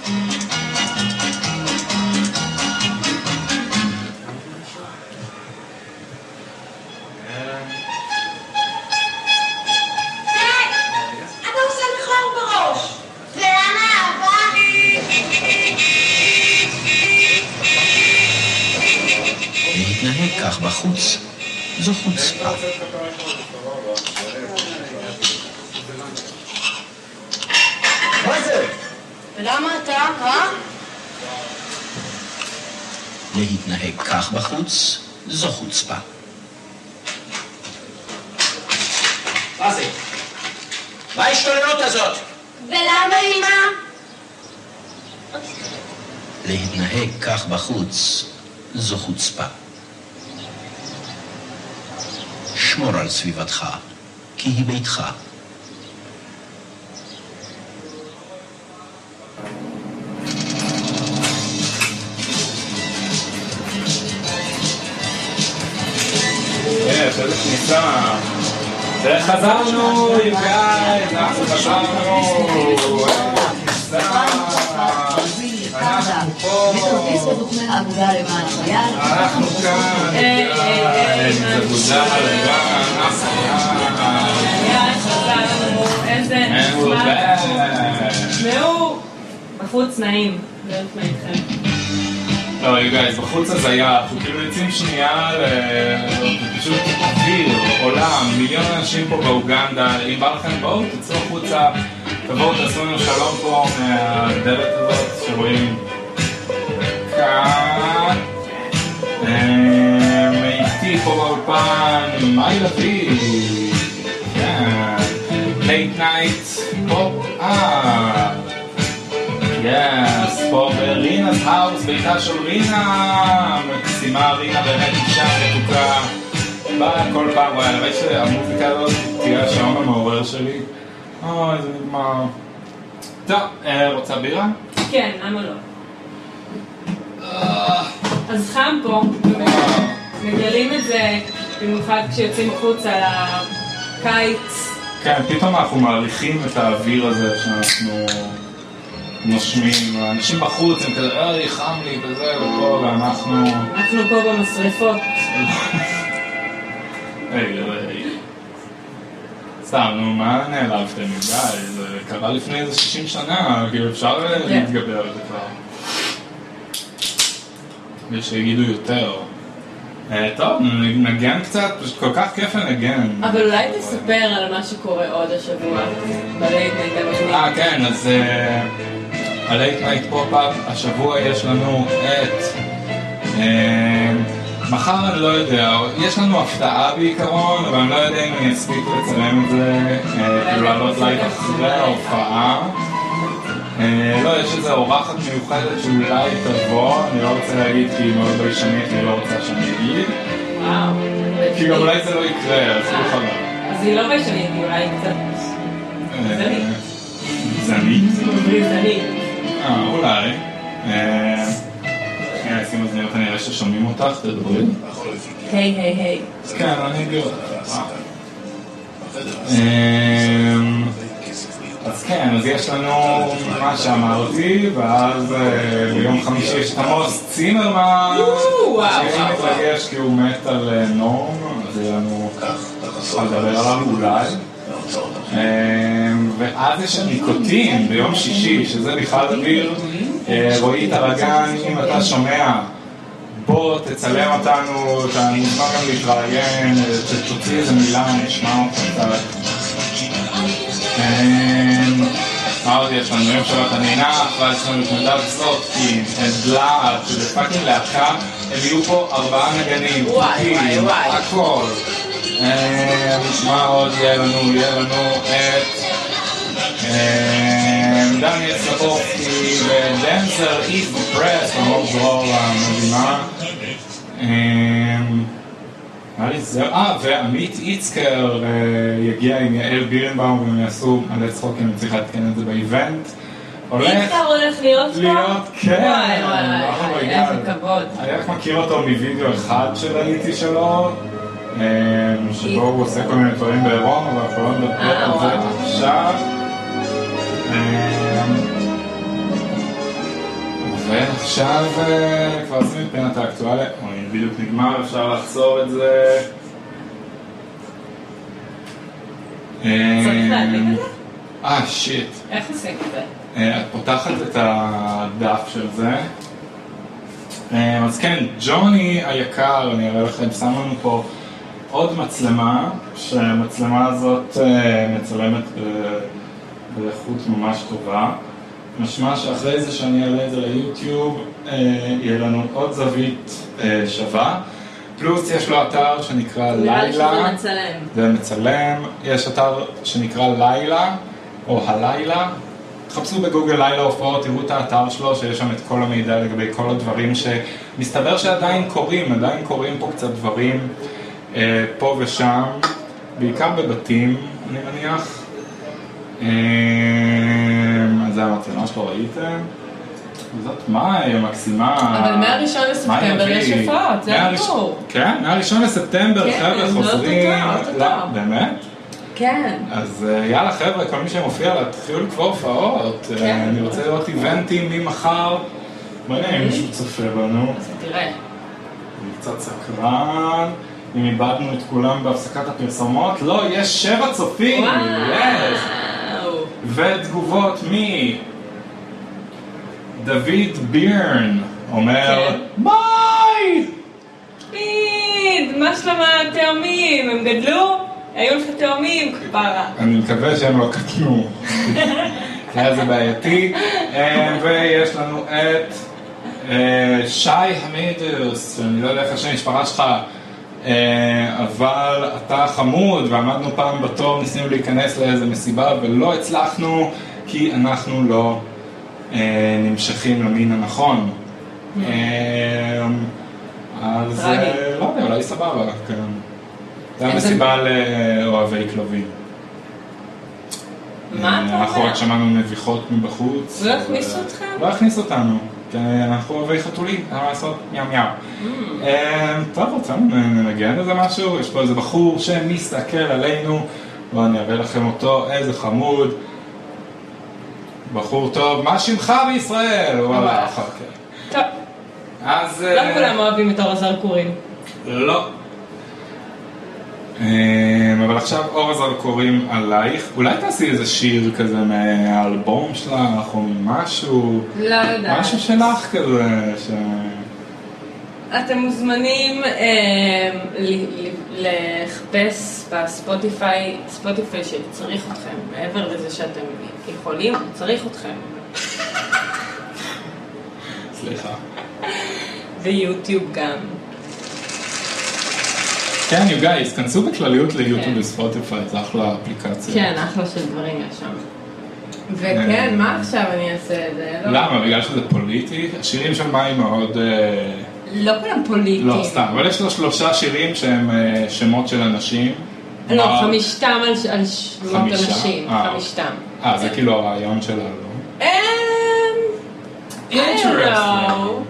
בחוץ זו חוצפה. שמור על סביבתך, כי היא ביתך. וחזרנו, guys, אנחנו חזרנו. פה. האגודה למען החייל. אנחנו כאן. היה, נחמד. back. תשמעו, בחוץ נעים. לא. לא, you guys, בחוץ הזיה, אנחנו כאילו יוצאים שנייה ל- פשוט אוויר, עולם, מיליון אנשים פה באוגנדה, אם בא לכם בואו, תצאו החוצה, תבואו, תעשו לנו שלום פה מהדלת הזאת שרואים כאן. אה, איתי פה באולפן, מאי כן, late night pop up. יס, פה ברינה's האוס, ביתה של רינה, מקסימה רינה באמת אישה מתוקה, בא כל פעם, וואי, הלוואי שהמוזיקה הזאת תהיה השעון המעורר שלי. אוי, זה נגמר. טוב, אה, רוצה בירה? כן, למה לא? אז חם פה, מגלים את זה במיוחד כשיוצאים החוצה לקיץ. כן, פתאום אנחנו מעריכים את האוויר הזה שאנחנו נושמים. האנשים בחוץ הם כזה, אוי, חם לי וזה ופה, ואנחנו... אנחנו פה במשרפות. סתם, נו, מה נעלבתם? די, זה קרה לפני איזה 60 שנה, כאילו אפשר להתגבר על זה כבר. ושיגידו יותר. אה, טוב, נגן קצת, פשוט כל כך כיף לנגן. אבל אולי תספר על מה שקורה עוד השבוע ב late night. אה, כן, אז ה late night pop-up, השבוע יש לנו את... אה, מחר אני לא יודע, יש לנו הפתעה בעיקרון, אבל אני לא יודע אם אני אספיק לצלם את זה, אה, כאילו לעלות לייב אחרי ההופעה. אה, לא, יש איזו אורחת מיוחדת שאולי תבוא, אני לא רוצה להגיד כי היא מאוד ביישנית, אני לא רוצה שאני אגיד. וואו. כי גם אולי זה לא יקרה, אז לא חבל. אז היא לא ביישנית, היא אולי קצת אה, זנית. זנית? זנית. אה, אולי. אה, שנייה, נשים אוזניות, אני אראה ששומעים אותך, תדברי. היי היי היי. כן, אני אגיד אותך. אז כן, אז יש לנו מה שאמרתי, ואז אה, ביום חמישי יש את עמוס צימרמן, שאני. מתרגש כי הוא מת על אה, נורם, אז יהיה לנו ככה לדבר עליו אולי. אמ, ואז יש ניקוטין ביום שישי, שזה בכלל אוויר. אה, רועי טרגן, אם אתה שומע, בוא תצלם אותנו, אתה מוזמן גם להתראיין, אה, תוציא איזה מילה, נשמע אותך קצת. מה עוד יש לנו? יום שבת הנינח, ואז יש לנו את דלעת, שזה fucking להקה, הם יהיו פה ארבעה נגנים, חוקים. הכל. מה עוד יהיה לנו? יהיה לנו את... אמ, דניאל סלבורסקי ודנסר איסט פרס, אלמוג דרור המדהימה. אמ, נראה לי זהו, אה, ועמית איצקר אה, יגיע עם יעל בירנבאום והם יעשו מלא צחוקים, אני צריך לעדכן את זה באיבנט. איצקר הולך להיות פה? להיות, כן. וואי וואי איזה. כבוד. אני רק מכיר אותו מווידאו אחד שראיתי שלו, אמ, שבו הוא עושה כל מיני דברים בעירום, אבל אנחנו לא נדבר אה, על זה. עכשיו. ועכשיו אה, כבר עשינו את פינת האקטואליה, בדיוק נגמר, אפשר לעצור את זה. צריך להדליק את זה? אה, שיט. איך עושים את זה? אה, את פותחת את הדף של זה. אה, אז כן, ג'וני היקר, אני אראה לכם, שם לנו פה עוד מצלמה, שהמצלמה הזאת אה, מצלמת ב- באיכות ממש טובה. משמע שאחרי זה שאני אעלה את זה ליוטיוב, אה, יהיה לנו עוד זווית אה, שווה. פלוס יש לו אתר שנקרא נראה לי לילה. שזה מצלם. זה מצלם, יש אתר שנקרא לילה, או הלילה. תחפשו בגוגל לילה הופעות, תראו את האתר שלו, שיש שם את כל המידע לגבי כל הדברים שמסתבר שעדיין קורים, עדיין קורים פה קצת דברים אה, פה ושם, בעיקר בבתים, אני מניח. אה, אז זה המצלמה שלו, ראיתם? זאת מאי המקסימה. אבל מהראשון לספטמבר יש. הופעות, זה הטור. כן, מהראשון לספטמבר, כן, חבר'ה זה חוזרים. אוטוטו. לא, באמת? כן. אז אה, יאללה חבר'ה, כל מי שמופיע, תתחילו לקבוע הופעות. אה, כן. אני רוצה לראות איבנטים ממחר. מעניין אם מישהו צופה בנו. אז תראה. אני קצת סקרן. אם איבדנו את כולם בהפסקת הפרסומות, לא, יש שבע צופים! yes. וואו. ותגובות מ... דוד בירן אומר, כן. ביי! פיד, מה שלום התאומים? הם גדלו? היו לך תאומים? כפרה. אני מקווה שהם לא קטנו, כי אז זה בעייתי. אה, ויש לנו את אה, שי חמידוס, שאני לא יודע איך השם המשפחה שלך, אה, אבל אתה חמוד, ועמדנו פעם בתור, ניסינו להיכנס לאיזה מסיבה ולא הצלחנו, כי אנחנו לא נמשכים למין הנכון. אה, אז. אה, לא יודע, אולי סבבה, כן. זה המסיבה לאוהבי כלבים. מה אתה אנחנו אומר? רק שמענו נביחות מבחוץ. לא הכניסו אתכם? לא הכניסו אותנו. אנחנו אוהבי חתולים, אין מה לעשות, מיאו מיאו. Mm. אה, טוב, רוצים לנגן איזה משהו? יש פה איזה בחור שמסתכל עלינו, בואו אני אראה לכם אותו, איזה חמוד. בחור טוב, מה שמך בישראל? וואלה. אחר כך. טוב, אז... לא אה, כולם אוהבים את אור הזרקורים. לא. אמ, אבל עכשיו אור הזרקורים עלייך, אולי תעשי איזה שיר כזה מהאלבום שלך או משהו, לא יודעת. משהו שלך כזה, ש... אתם מוזמנים אה, לחפש בספוטיפיי, ספוטיפיי שצריך אתכם, מעבר לזה שאתם יכולים, הוא צריך אתכם. סליחה. ויוטיוב גם. כן, you guys, כנסו בכלליות ליוטיוב כן. וספוטיפיי, זה אחלה אפליקציה. כן, אחלה של דברים יש שם. וכן, מה עכשיו אני אעשה את זה? לא- למה? בגלל שזה פוליטי? השירים של מאי מאוד... אה, לא כולם פוליטיים. לא, סתם, אבל יש לו שלושה שירים שהם אה, שמות של אנשים. לא, חמישתם על שמות? אנשים. אה, חמישתם. אה, זה כאילו הרעיון שלה, לא? אמ, I don't know.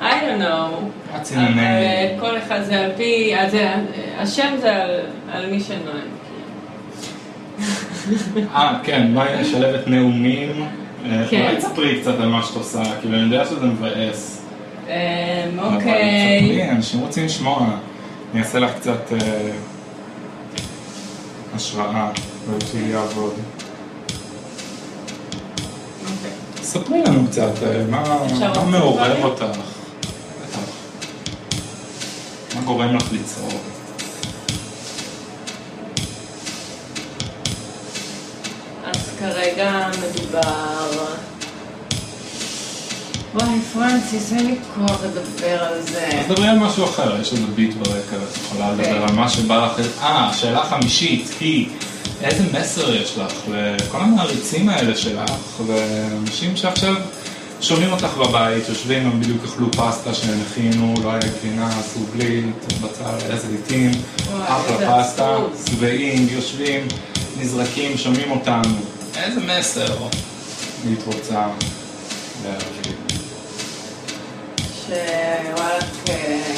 I don't know. What's in אבל name? כל אחד זה על פי, השם זה על- על מי שנואם. אה, כן, מה משלבת נאומים? אה, כן. אולי תספרי קצת על מה שאת עושה, כאילו אני יודע שזה מבאס. אמ, אוקיי. אנשים רוצים לשמוע. אני אעשה לך קצת אה, השראה, ושהיא יעבוד. אוקיי. ספרי לנו קצת, אה, מה מעורר? אותך? מה גורם לך לצעוק? אז כרגע מדובר... וואי, פרנסיס, אין לי כוח לדבר על זה. אז דברי על משהו אחר, יש איזה ביט ברקע, את יכולה לדבר אוקיי. על מה שבא לך. אה, השאלה החמישית היא, איזה מסר יש לך לכל המעריצים האלה שלך, ואנשים שעכשיו שומעים אותך בבית, יושבים, הם בדיוק אכלו פסטה שהם הכינו, לא היה גבינה, עשו בלי, בצל, איזה וואי, אחלה פסטה. שבעים, יושבים, נזרקים, שומעים אותנו. איזה מסר היית רוצה te vas.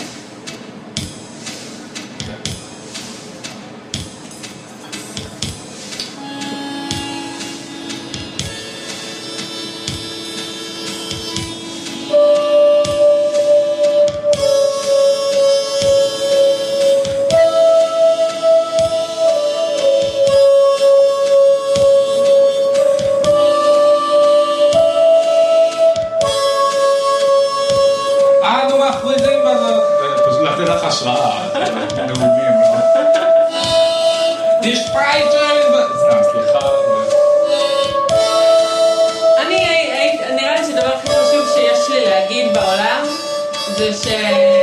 זה שאנשים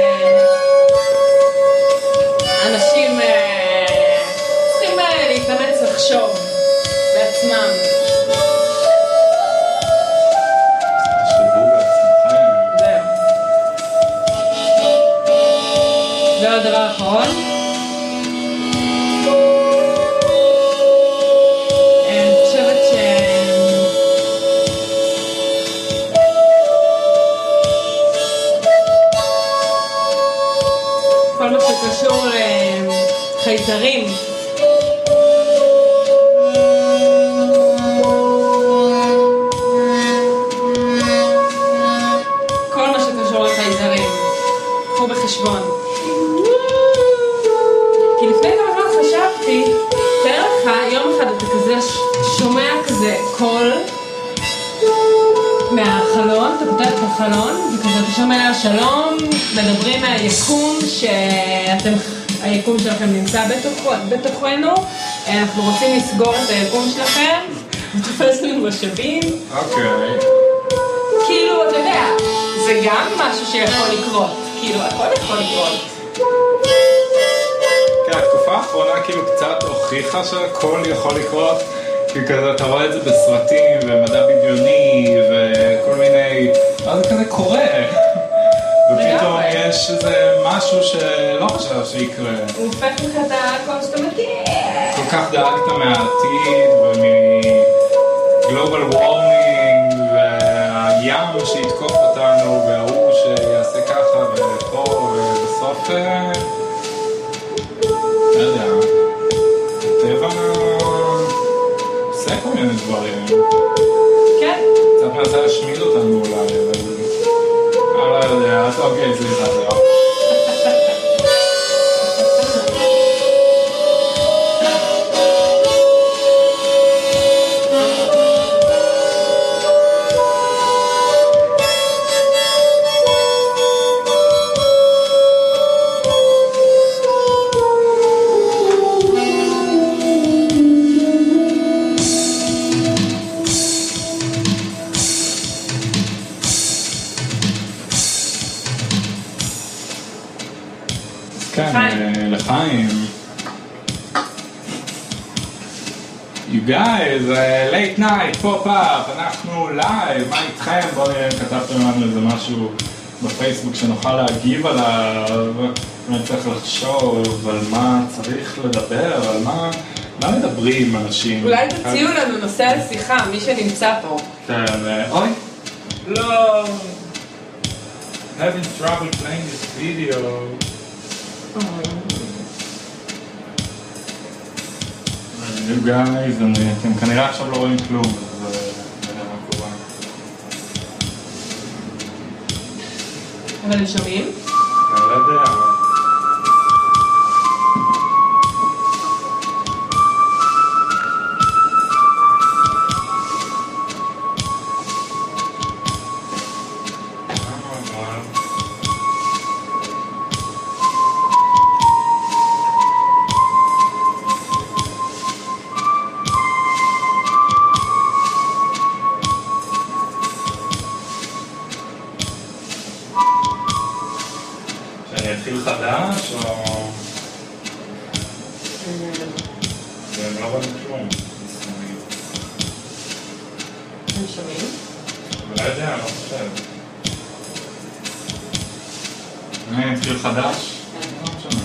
בתוכנו, אנחנו רוצים לסגור את היקום שלכם, ותופס לנו משאבים. אוקיי. כאילו, אתה יודע, זה גם משהו שיכול לקרות. כאילו, הכל יכול לקרות. כן, התקופה האחרונה כאילו קצת הוכיחה שהכל יכול לקרות. כי כזה אתה רואה את זה בסרטים ומדע בדיוני וכל מיני... ואז זה כזה קורה. לגמרי. יש איזה משהו שלא חשב שיקרה. הוא הופך לך את הכל שאתה מכיר. כל כך דאגת מהעתיד ומגלובל וורמינג והים שיתקוף אותנו וההוא שיעשה ככה ופה ובסוף אה, לא יודע, הטבע עושה כל מיני דברים. כן. קצת מנסה להשמיד אותנו אולי, לא יודע, אז אוקיי, סליחה, זהו. Pop-up, אנחנו לייב, מה איתכם? בואו נראה אם כתבתם לנו איזה משהו בפייסבוק שנוכל להגיב עליו, אני צריך לחשוב על מה צריך לדבר, על מה, מה מדברים אנשים. אולי תציעו לנו נושא לשיחה, מי שנמצא פה. כן, אה, אוי, לא, having trouble playing this video. You guys, אתם כנראה עכשיו לא רואים כלום, אבל הם אתחיל חדש, או... והם לא רואים כלום. הם שומעים? לא יודע, לא חושב. אני אתחיל חדש? לא משנה.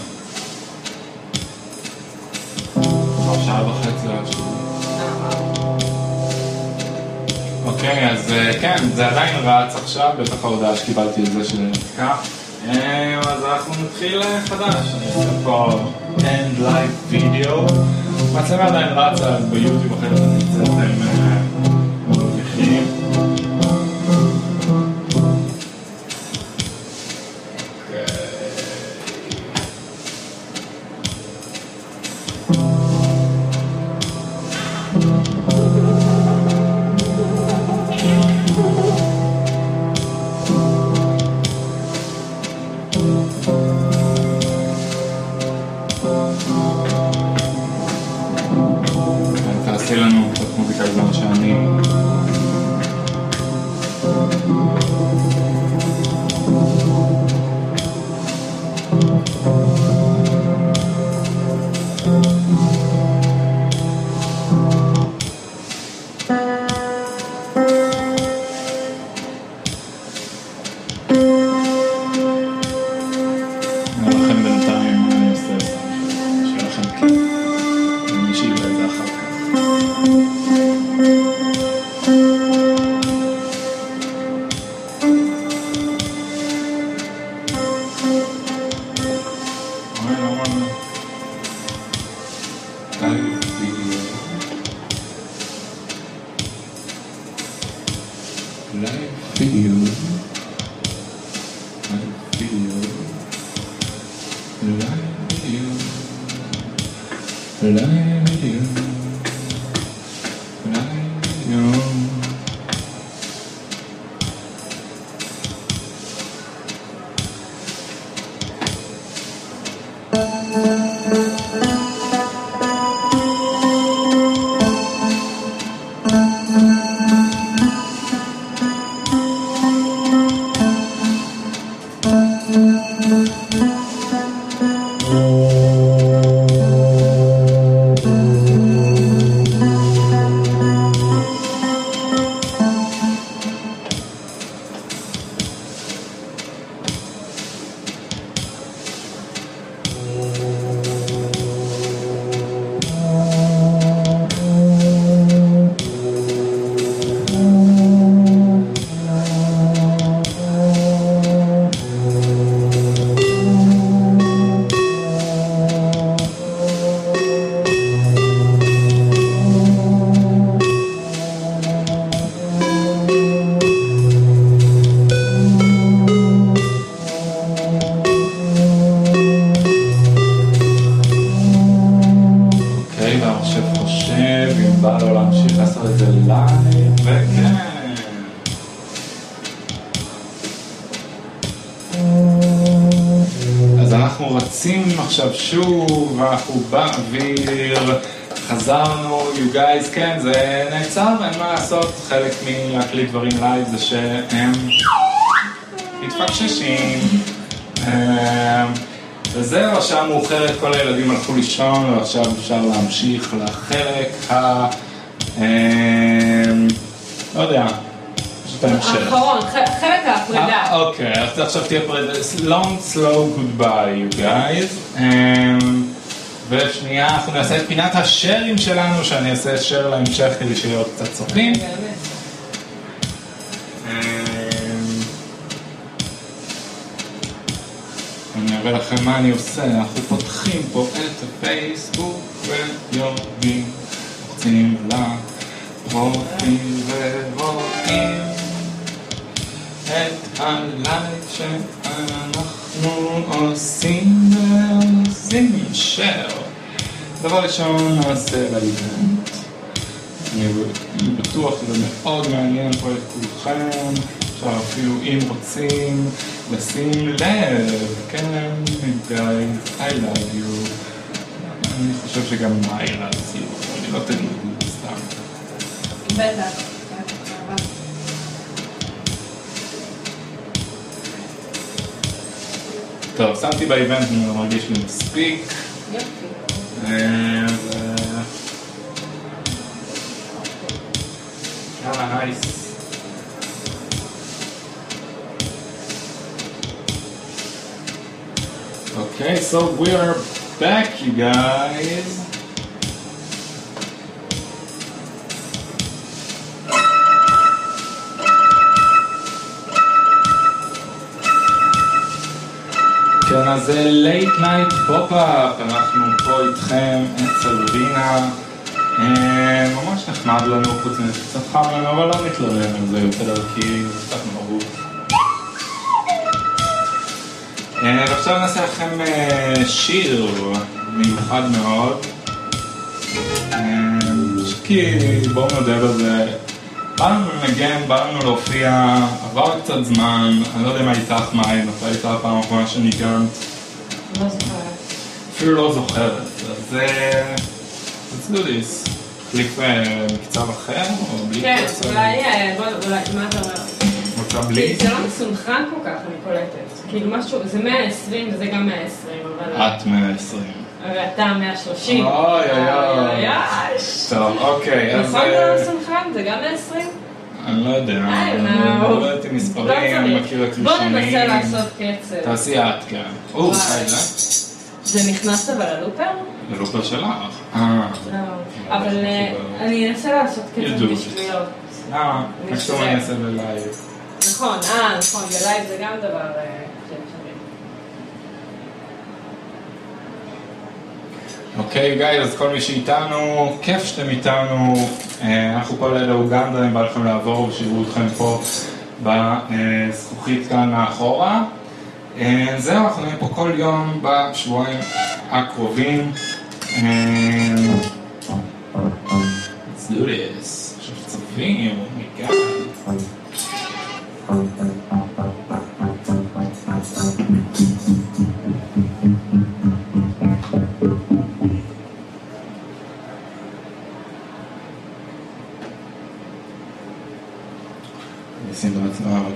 כבר שעה וחצי עד שהוא... אוקיי, אז אה, כן, זה עדיין רץ עכשיו, בטח ההודעה שקיבלתי את זה שנתקע. אה, אז אנחנו נתחיל אה, חדש, אני אעשה פה end live video. המצלמה עדיין רצה, אז ביוטיוב אחרת אני אצא אתם אה, guys, כן, זה נעצר, אין מה לעשות, חלק מלהקליט דברים לייב זה שהם מתפקששים. אמ, וזהו, השעה מאוחרת, כל הילדים הלכו לישון, ועכשיו אפשר להמשיך לחלק ה... אמ, לא יודע, פשוט ההמשך. האחרון, חלק הפרידה. אה, אוקיי, אז עכשיו תהיה פרידה. long slow goodbye, you guys. ושנייה, אנחנו נעשה את פינת השיירים שלנו, שאני אעשה share להמשך כדי שיהיה עוד קצת צופים. אמ, אני אראה לכם מה אני עושה, אנחנו פותחים פה את הפייסבוק ויורדים, לוחצים לפרופיל ורואים את הלייב שאנחנו עושים ועושים share. דבר ראשון נעשה לאיבנט. אני בטוח שזה מאוד מעניין פה את כולכם, עכשיו אפילו אם רוצים לשים לב, כן, guys, I love you. אני חושב שגם I love אני לא תגידו סתם. בטח. טוב, שמתי באיבנט, אני מרגיש לי מספיק. יופי. אה, ו- יאללה, נייס. Okay, so we are back, you guys. אז זה late night pop-up, אנחנו פה איתכם אצל רינה. אה, ממש נחמד לנו, חוץ מזה שקצת חם לנו, אבל לא נתלונן על זה יותר, כי זה קצת מרוץ. אה, ועכשיו נעשה לכם אה, שיר מיוחד מאוד. כי בואו נודה בזה, בא לנו לנגן, בא לנו להופיע, עבר קצת זמן, אני לא יודע מה איתך מאי, מתי הייתה הפעם האחרונה שניגנת, לא זוכרת. אפילו לא זוכרת, אז אה, let's do this. החליף אה, מקצב אחר או בלי כן? אולי, אה, אולי, מה אתה אומר? רוצה בלי? זה לא מסונכרן כל כך, אני קולטת. כאילו משהו, זה 120 וזה גם 120, אבל... את 120. ואתה 130. אוי, אוי, אוי. טוב, אוקיי. נכון זה אה, לא מסונכרן? זה גם 120? אני לא יודע, איי, אני מה... לא יודעת מספרים, אני מכיר את בוא ראשונים. ננסה לעשות קצב. תעשי את, כן. או. רגע. זה נכנס אבל ללופר? זה לופר שלך. אה, לא. אבל אה, אני אנסה לעשות קצב. בשטויות. למה? חושבת. אני אעשה בלייב. נכון, אה, נכון, בלייב זה גם דבר אה, שאפשרי. אוקיי, גיא, אז כל מי שאיתנו, כיף שאתם איתנו. אה, אנחנו פה ליד אוגנדה, אם בא לכם לעבור ושיראו אתכם פה בזכוכית כאן מאחורה. אה, זהו, אנחנו נהיה פה כל יום בשבועיים הקרובים. אה, Let's do this. עכשיו צופים, oh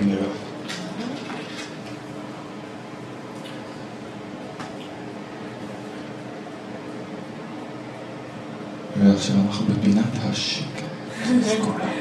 המגניבה. ועכשיו אנחנו בפינת השקט.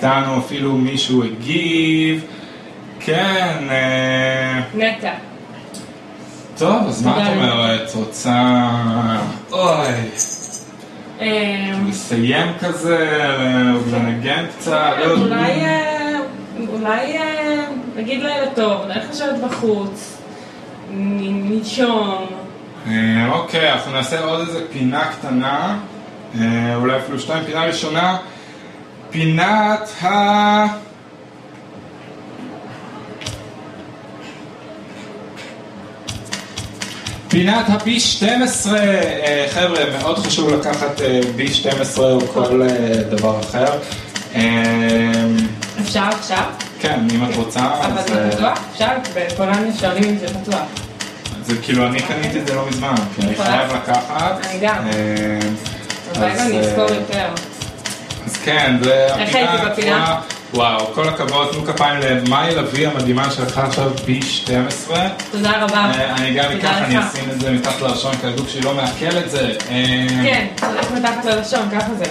כן. מי איתנו, אפילו מישהו הגיב. כן, אה, נטע. טוב, אז מה את. אומרת? רוצה... אוי, אמ, לסיים כזה, לנגן קצת? לא, אולי, אה, אולי אה, נגיד לילה טוב, נלך לשבת בחוץ, ננשום. אוקיי, אנחנו נעשה עוד איזה פינה קטנה, אולי אפילו שתיים. פינה ראשונה, פינת ה... פינת ה-B12, אה, חבר'ה, מאוד חשוב לקחת אה, B12 או כל אה, דבר אחר. אפשר עכשיו? כן, אם את רוצה, אבל. זה פתוח? אפשר? בפולניה אפשרי זה פתוח. זה כאילו, אני קניתי את זה לא מזמן, כי אני חייב לקחת. אני גם. אולי גם נזכור יותר. אז כן, זה איך הייתי בפינה? וואו, כל הכבוד, תנו כפיים למאי לביא המדהימה שלקחה עכשיו פי 12. תודה רבה. אה, אני גם אקח, אני. אשים את זה מתחת ללשון, כי ידעו שהיא לא מעכל את זה. אה, כן, צריך מתחת ללשון, ככה זה.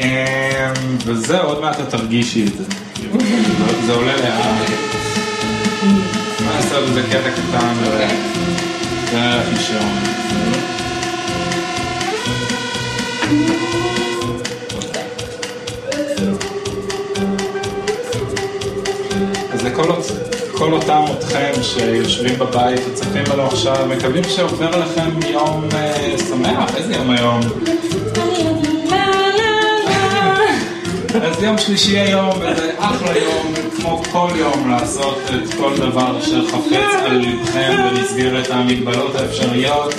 אה, וזהו, עוד מעט את תרגישי את זה. זה- זה עולה לאט. מה עוד איזה קטע קטן? אוקיי. זה החישון. כל אותם אתכם שיושבים בבית וצופים בנו עכשיו, מקווים שעובר לכם יום אה, שמח, איזה יום היום? אז יום שלישי היום, וזה אחלה יום, כמו כל יום, לעשות את כל דבר שחפץ על לבכם במסגרת המגבלות האפשריות,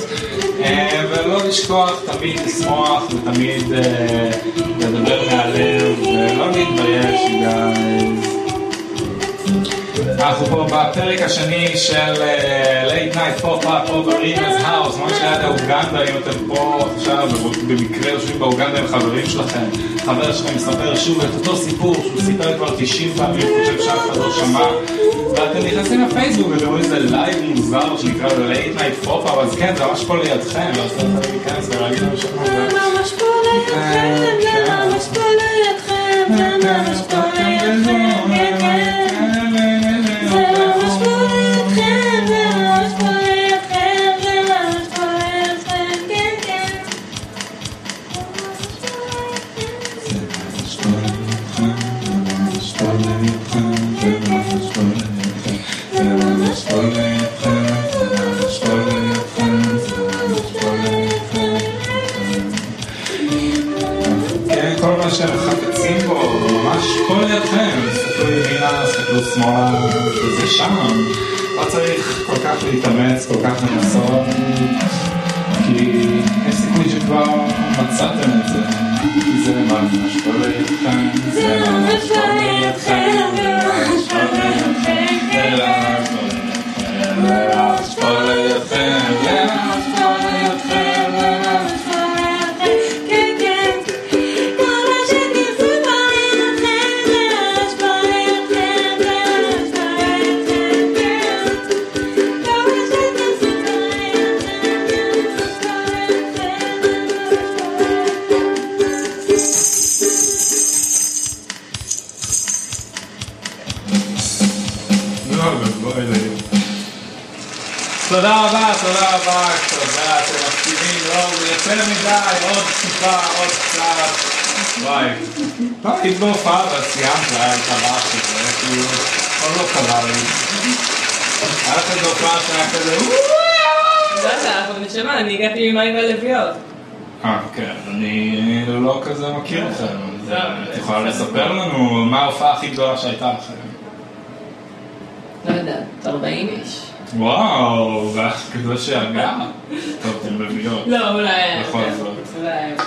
אה, ולא לשכוח תמיד לשמוח ותמיד אה, לדבר מהלב, ולא להתבייש, guys. אנחנו פה בפרק השני של uh, Late Night Pop-Up over Rina's House, ממש ליד האוגנדה, אם אתם פה עכשיו במקרה יושבים באוגנדה עם חברים שלכם, חבר שלכם מספר שוב את אותו סיפור שהוא סיפר כבר 90 פעמים, חושב שאף אחד לא שמע, ואתם נכנסים לפייסבוק ואתם רואים איזה לייב מוזר שנקרא Late Night Pop-Up, אז כן, זה ממש פה לידכם, ואז אתם יכולים להיכנס ולהגיד לנו שמה זה. ממש פה לידכם, זה ממש פה לידכם, זה ממש פה כל מה שהם חפצים בו, ממש פה לידכם, תסתכלו ימינה, תסתכלו שמאלה, וזה שם. לא צריך כל כך להתאמץ, כל כך לנסות, כי יש סיכוי שכבר מצאתם את זה. כי זה ממש פה לידכם, זה ממש פה לידכם, זה ממש פה לידכם, זה רבה, תודה, אתם מסכימים, לא, יותר מדי, עוד טיפה, עוד קצת, וואי. לא, היית בהופעה וסיימת, היה לך כזה, כאילו, עוד לא קרה לי. היה לך איזו הופעה שהיה כזה, לא יודע, אבל נשמה, אני הגעתי ממאי והלוויות. אה, כן, אני לא כזה מכיר אתכם, אז את יכולה לספר לנו מה ההופעה הכי גדולה שהייתה לכם. לא יודעת, 40 איש. וואו, ואח כזה שהגה. טוב, אתם רביעיות. לא, אולי היה בכל. זאת. אולי היה יותר.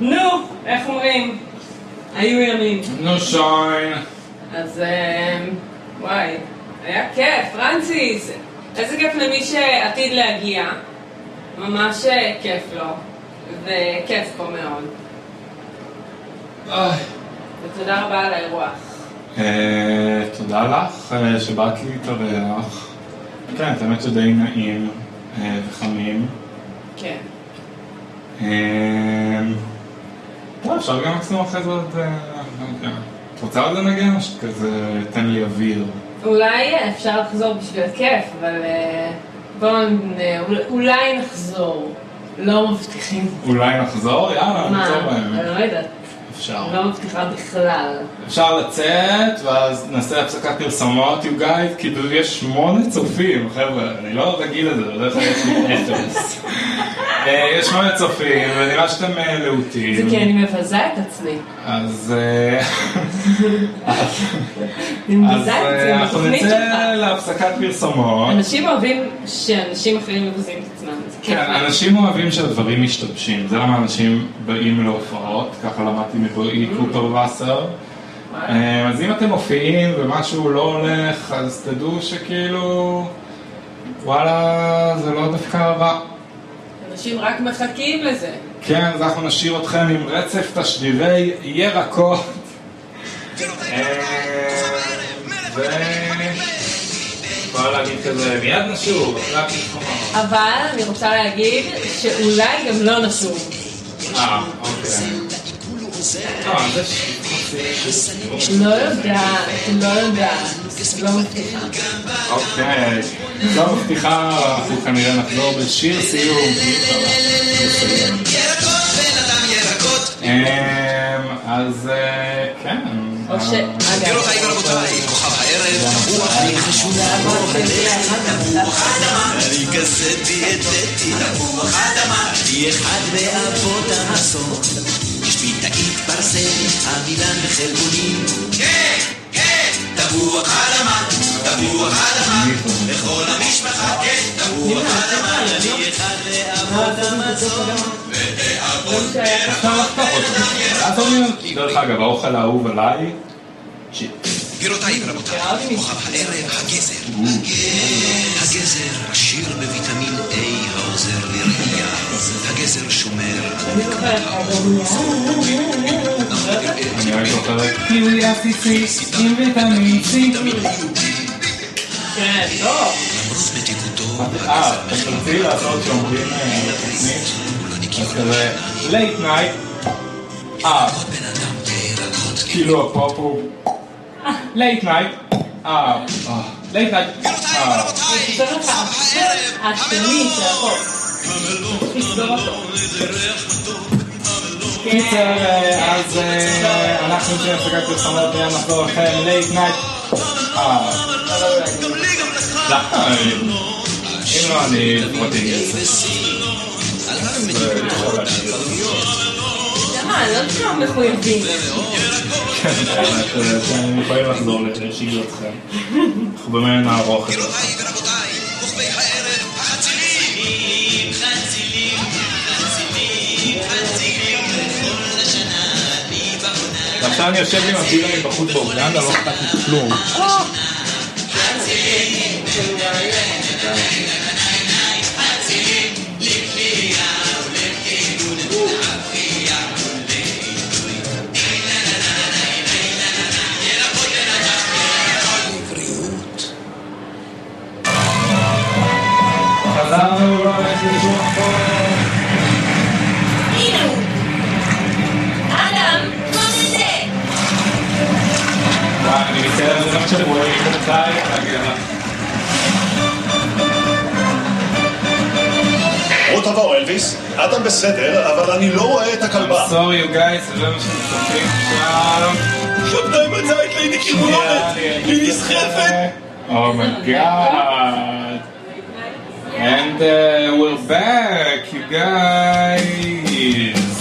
נו, איך אומרים? היו ימים. נו שוין. אז אמ, וואי, היה כיף, פרנסיס. איזה כיף למי שעתיד להגיע. ממש אה, כיף לו. וכיף פה מאוד. ותודה רבה על האירוח. אה, תודה לך אה, שבאת להתארח. כן, את האמת שדי נעים אה, וחמים. כן. טוב, אפשר גם מקסימום אחרי זה עוד... יודע. את רוצה עוד לנגן או שכזה תן לי אוויר? אולי אפשר לחזור בשביל הכיף, אבל בואו, אולי נחזור. לא מבטיחים. אולי נחזור? יאללה? נחזור בהם. אני לא יודעת. אפשר. לא מבטיחה בכלל. אפשר לצאת, ואז נעשה הפסקת פרסומות, you guys, כאילו יש שמונה צופים, חבר'ה, אני לא רגיל לזה, בדרך כלל יש לי אפס. אה, יש שמונה צופים, ונראה שאתם אה, להוטים. זה כי אני מבזה את עצמי. אז אה, אה, אנחנו נצא. להפסקת פרסומות. אנשים אוהבים שאנשים אחרים מבזים את עצמם. כן, להם. אנשים אוהבים שהדברים משתבשים, זה למה אנשים באים להופעות, ככה למדתי מברואי Mm. קופר וסר. אה, אז אם אתם מופיעים ומשהו לא הולך, אז תדעו שכאילו, וואלה, זה לא דווקא רע. אנשים רק מחכים לזה. כן, אז אנחנו נשאיר אתכם עם רצף תשדירי ירקות. אה, ו... יכולה להגיד כזה, מיד נשוב, אחרי הפרסומות. אבל אני רוצה להגיד שאולי גם לא נשוב. אה, אוקיי. אה. לא יודעת, לא יודעת. לא מבטיחה. אוקיי. לא מבטיחה, אנחנו כנראה נחזור בשיר סיום. אמ, אז אה, כן. גבירותיי ורבותיי, כוכב הערב, אדמה, היא אחד מאבות בי תאית ברזל, עמילן וחלבונים. כן, כן, תפוח אדמה, תפוח אדמה, לכל המשפחה, כן, תפוח אדמה, אני אחד מאבות המסור. אפשר לחתוך אותו. את אומרת, דרך אגב, האוכל האהוב עליי. גבירותיי ורבותיי, כוכב הערב, הגזר. הגזר עשיר בוויטמין A העוזר לראייה. הגזר שומר על אני קיווי עסיסי עם ויטמין C. כן, טוב. למרות מתיקותו, אה, לעשות שאומרים אה, בתוכנית? אז כזה, לייט נייט, אה, בן אדם וירקות. כאילו הפופ הוא לייט נייט, אה, לייט נייט, אה, חסר לך קיצר, אה, אז אה, אנחנו נצא להפסקת פרסומות מיד נחזור לכם, לייט נייט, אה, די, אם לא אני אהיה למה? לא נשמע מחויבים. אתם יכולים לחזור לשגרתכם. אנחנו באמת נערוך את זה. ועכשיו אני יושב עם הבילה בחוץ באוגנדה, לא אכפת לי כלום. מצטער, זה לא שרואים בינתיים, רגע. בוא תבוא אלוויס, אדם בסדר, אבל אני לא רואה את הכלבה. סורי, you guys, זה מה שמצטרפים עכשיו. שבתאי מצא את לידי קרמולת, היא נסחפת. Oh my god. And uh, we're back, you guys.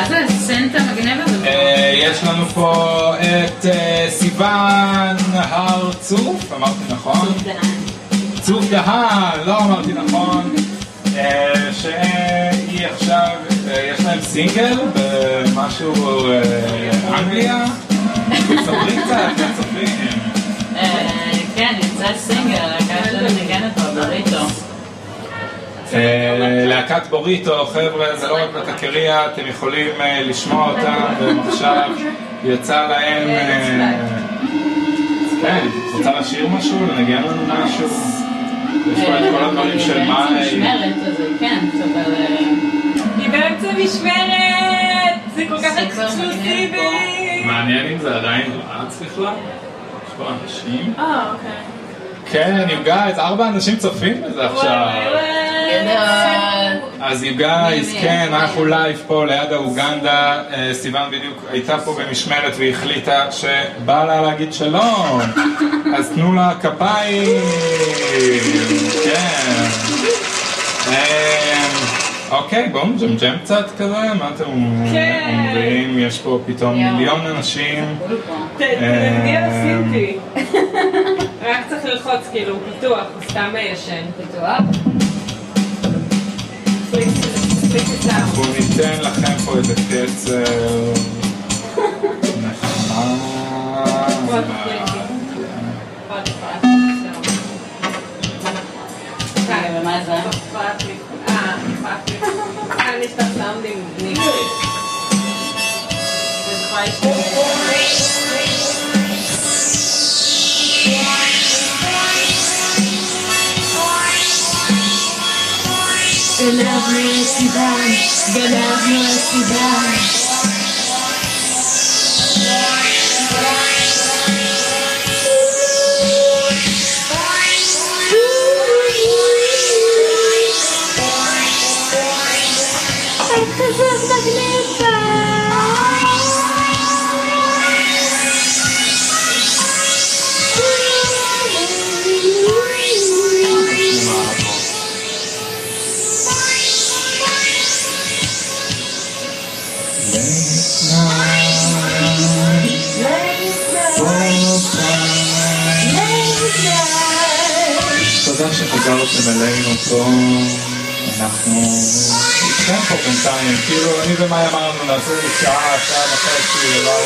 מה זה הסנטה המגניב הזה? יש לנו פה את אה, סיוון הר צוף, אמרתי נכון? צוף דהן, לא אמרתי נכון. אה, שהיא עכשיו, אה, יש להם סינגל במשהו אנגליה. ספרי קצת, ספרים. כן, יצא סינגל, להקה של ניגנת בבריטו. אה, להקת בוריטו, חבר'ה, זה לא רק בקקריה, אתם יכולים אה, לשמוע אותם, והם עכשיו יצא להם... אה, כן, רוצה לשיר משהו? לנגן לנו משהו? יש פה את כל הדברים של מאי. משמרת, אז כן, אבל... היא באמצע משמרת! זה כל כך אקסקלוסיבי! מעניין אם זה עדיין רץ בכלל? יש פה אנשים? אה, אוקיי. כן, you guys, ארבע אנשים צופים בזה עכשיו. גדול. אז you guys, מי, כן? אנחנו לייב פה ליד האוגנדה. אה, סיוון בדיוק הייתה פה במשמרת והיא החליטה שבא לה להגיד שלום. אז תנו לה כפיים. כן. אה, אוקיי, בואו נג'מג'ם קצת כזה, מה אתם כן. אומרים? יש פה פתאום. מיליון אנשים. כולו פה. ת- תנגני על הסינטי. ללחוץ, כאילו, הוא פתוח, הוא סתם ישן. פתוח. אנחנו ניתן לכם פה איזה קצב נחמד. ומה זה? כאן יש את הסאונדים נקראים. זה יכולה להשתמש. תודה שחזרתם אלינו פה, אנחנו איתכם פה בינתיים, כאילו אני ומאי אמרנו נעשה איזה שעה, שעה וחצי, דבר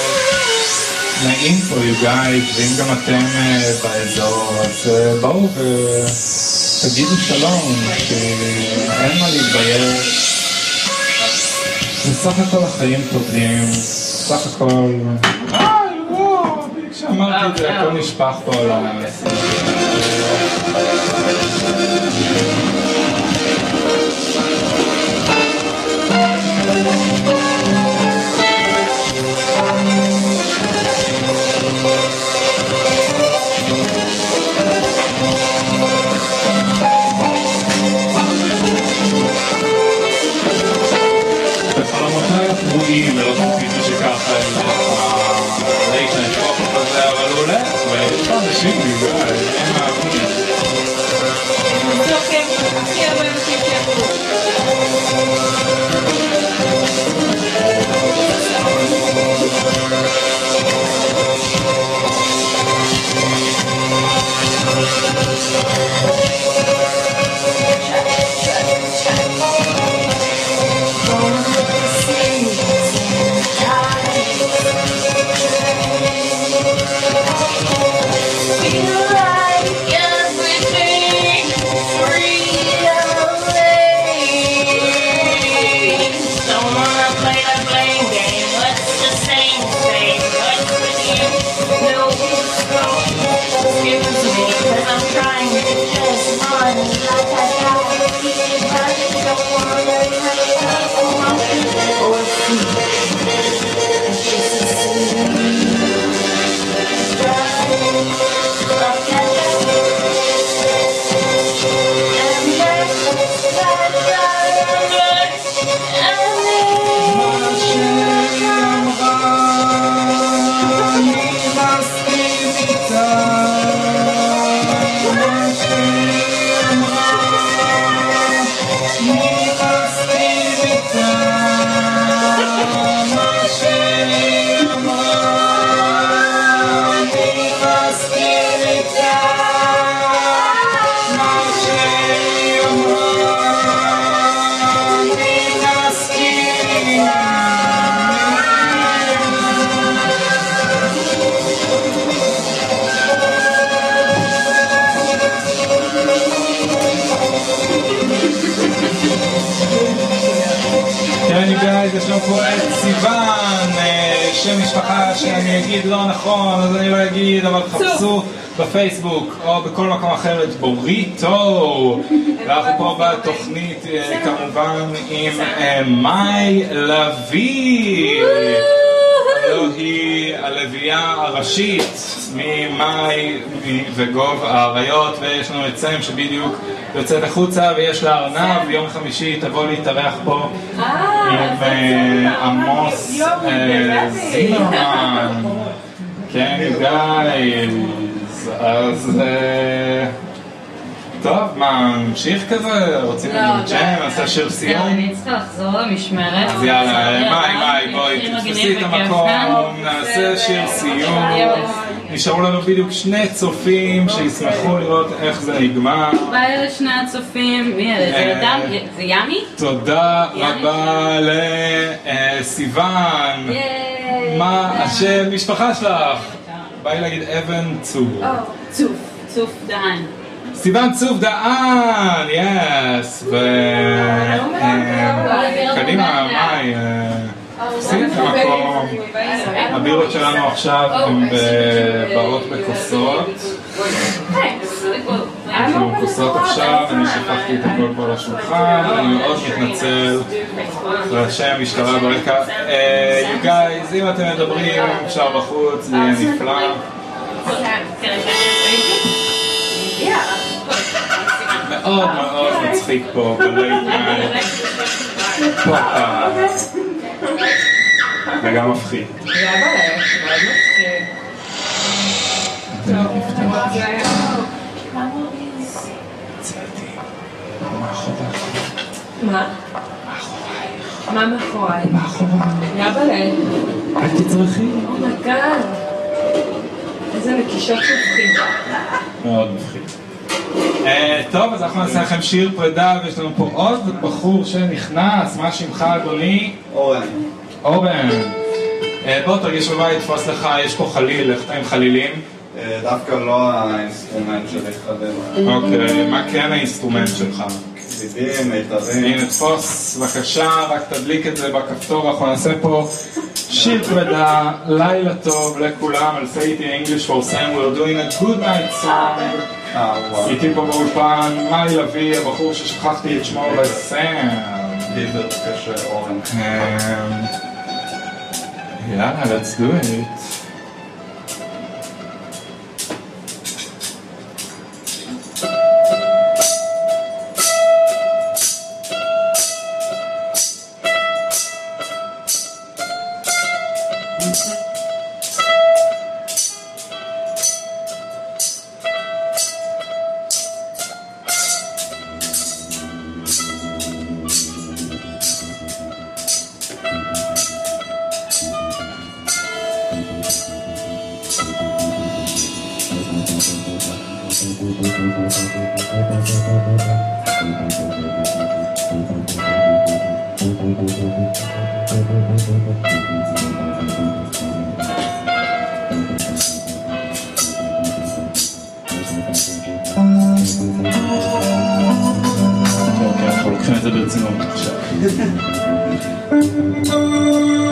נעים פה you guys, ואם גם אתם אה, באזור, אז אה, בואו ותגידו שלום, כי אין מה להתבייש. בסך הכל החיים טובים, בסך הכל... כשאמרתי את זה הכל נשפך פה על ה... כן, שאני אגיד לא נכון, אז אני לא אגיד, אבל חפשו בפייסבוק או בכל מקום אחר את בוריטו. ואנחנו פה בתוכנית אה, כמובן עם אה, מאי לביא. היא הלוויה הראשית ממאי וגוב האריות ויש לנו את סם שבדיוק יוצאת החוצה ויש לה ארנב. ביום חמישי תבוא להתארח פה עם אה, עמוס אה, זימרמן. כן גייז אז אה, טוב מה נמשיך כזה רוצים לא, לנו די. ג'ם נעשה שיר זהו, סיום אני צריכה לחזור למשמרת. אז יאללה, מאי, הרב, מאי, בואי, תתפסי את המקום. נעשה שיר סיום. נשארו לנו בדיוק שני צופים שישמחו לראות איך זה נגמר. ביי לשני הצופים, מי אלה? זה אה, ימי? תודה. רבה לסיוון. ייי. מה השם משפחה שלך? בא לי להגיד אבן צור. צוף, צוף דהן. סיוון צוף דהן, יס. ו... קדימה, מאי. אה, תפסי את המקום. הבירות שלנו עכשיו הן ב- באות בכוסות. לנו כוסות עכשיו, אני שפכתי את הכל פה על השולחן, אני מאוד מתנצל ראשי המשטרה ברקע. אה, you guys, אם אתם מדברים, אפשר בחוץ, זה יהיה נפלא. מאוד מאוד מצחיק פה ב late night. פודקאסט. וגם מפחיד. מה? מה מאחוריי? יאללה. אל תצרחי. oh my god. איזה נקישות מפחידה. מאוד מפחיד. אה, טוב, אז אנחנו נעשה לכם שיר פרידה, ויש לנו פה עוד בחור שנכנס, מה שמך אדוני? אורן, אורן. אה, בוא תרגיש בבית, תפוס לך, יש פה חליל, איך אתה עם חלילים? אה, דווקא לא האינסטרומנט שלי חבר. אוקיי, מה כן האינסטרומנט שלך? קלידים, מיתרים. הנה, תפוס, בבקשה, רק תדליק את זה בכפתור, אנחנו נעשה פה שיר פרידה, לילה טוב לכולם, על in English for Sam, we're doing a good night song. אה, וואו. איתי פה באולפן, מאי לביא, הבחור ששכחתי את שמו וסם. דיבר קשה, אורן. אמ, יאללה, let's do it.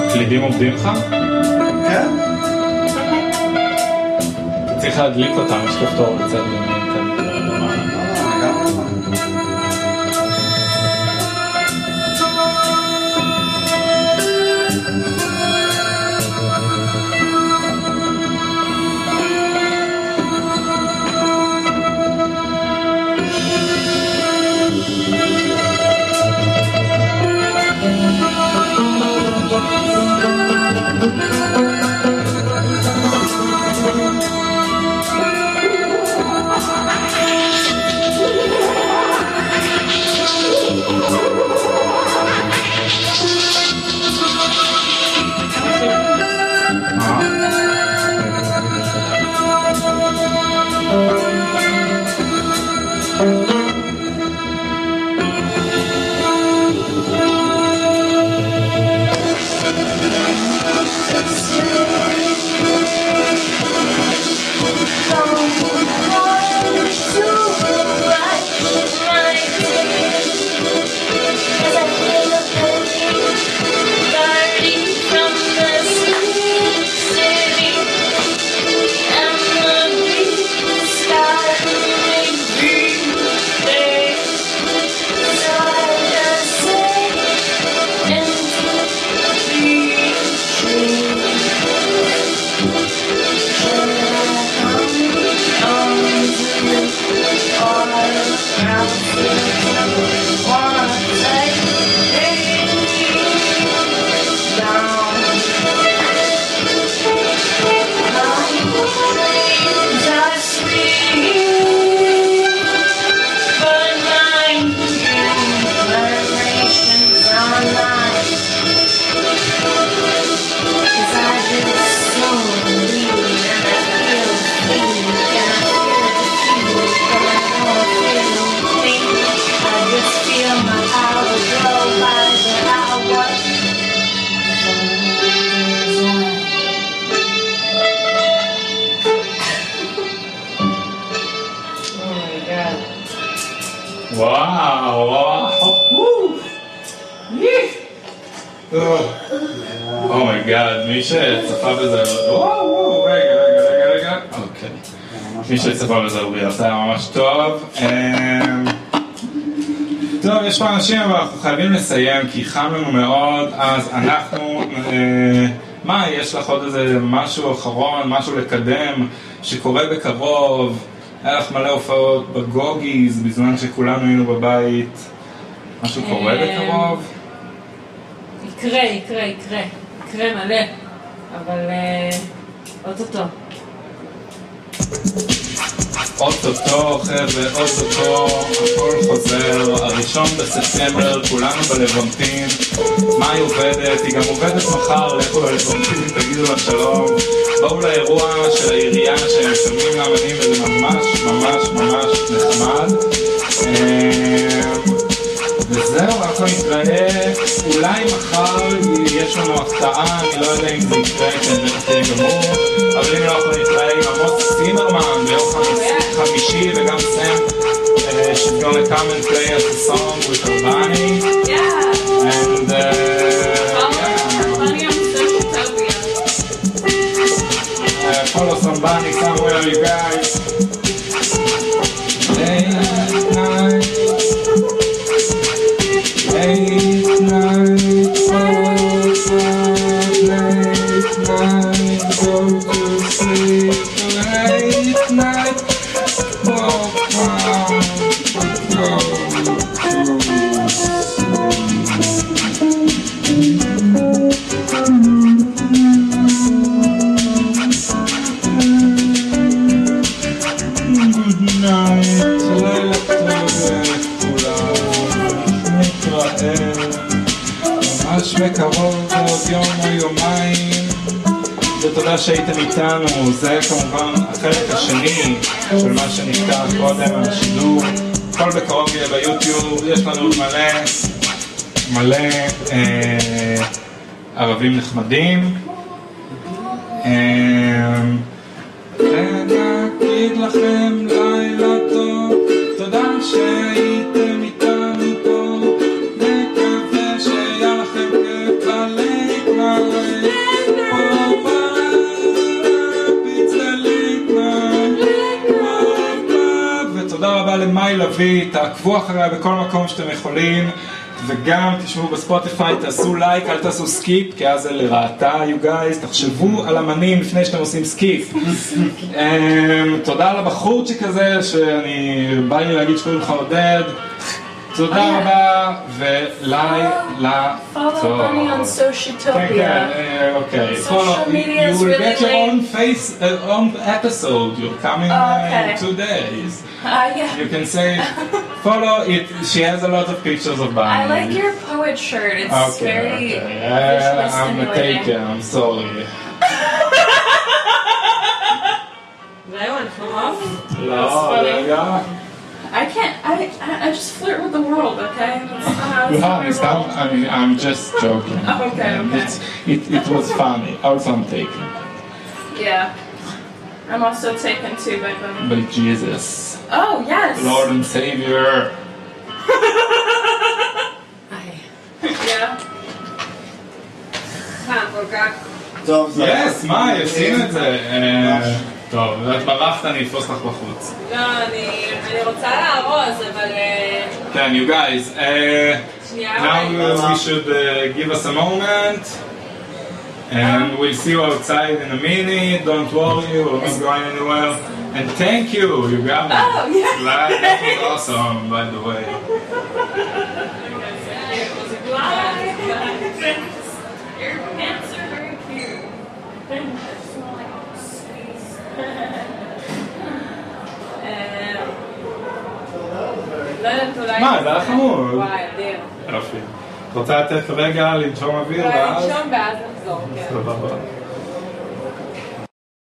הקלידים עובדים לך? כן? צריך להדליק אותם, יש כפתור בצד ימין כי חם לנו מאוד, אז אנחנו... אה, מה, יש לך עוד איזה משהו אחרון, משהו לקדם, שקורה בקרוב? היה לך מלא הופעות בגוגיז, בזמן שכולנו היינו בבית. משהו קורה אה, בקרוב? יקרה, יקרה, יקרה. יקרה מלא. אבל אה, אוטוטו. אוטוטו, חבר'ה, אוטוטו, הכל חוזר, הראשון בספטמבר, כולנו בלוונטין, מאי עובדת, היא גם עובדת מחר, לכו ללוונטין, תגידו לה שלום, בואו לאירוע של העירייה שהם משלמים לאמנים וזה ממש ממש ממש נחמד. אה, וזהו, אנחנו נתראה, אולי מחר יש לנו הפתעה, אני לא יודע אם זה יקרה, כי אני בטח גמור, comment, comment. שנקרא קודם על השידור הכל בקרוב יהיה ביוטיוב, יש לנו מלא מלא אה, ערבים נחמדים תעקבו אחריה בכל מקום שאתם יכולים וגם תשמעו בספוטיפיי, תעשו לייק, אל תעשו skip, כי אז זה לרעתה, you guys, תחשבו על אמנים לפני שאתם עושים skip. אמ, תודה על הבחורצ'יק הזה, שאני, בא לי להגיד שקוראים לך עודד. תודה רבה, ולילה Follow טוב. כן. כן, אה, אוקיי. Social media you is will really get your own face, uh, own episode. You're coming uh, in two days. Uh, yeah. You can say, Follow it. She has a lot of pictures of Bunny. I like your poet shirt. It's okay, very okay. Uh, I'm taken. I'm sorry. Did I want to come off? No, there you. I can't. I, I, I just flirt with the world, okay? That's not yeah, it's not, I mean, I'm just joking. okay, okay. It, it was funny. Also, I'm taken. Yeah. I'm also taken too by them. by Jesus, Oh yes. Lord and Savior. Yeah. חם כל כך. טוב, זה... יס, מה, עשינו את זה. אה, טוב, את ברחת, אני אתפוס לך בחוץ. לא, אני אני רוצה לארוז, אבל... אה, כן, you guys. אה, שנייה. Now uh, we should uh, give us a moment. And we'll see you outside in a minute. Don't worry, we're not going anywhere. And thank you, you got me. Oh, yeah. Like, that was awesome, by the way. Your pants are very cute. They smell like sweets. אה, לא יודעת, אולי... מה, זה היה חמוד. וואי, אדיר. יופי. את רוצה לתת רגע לנשום אוויר ואז? נשום ואז נחזור, כן. סבבה.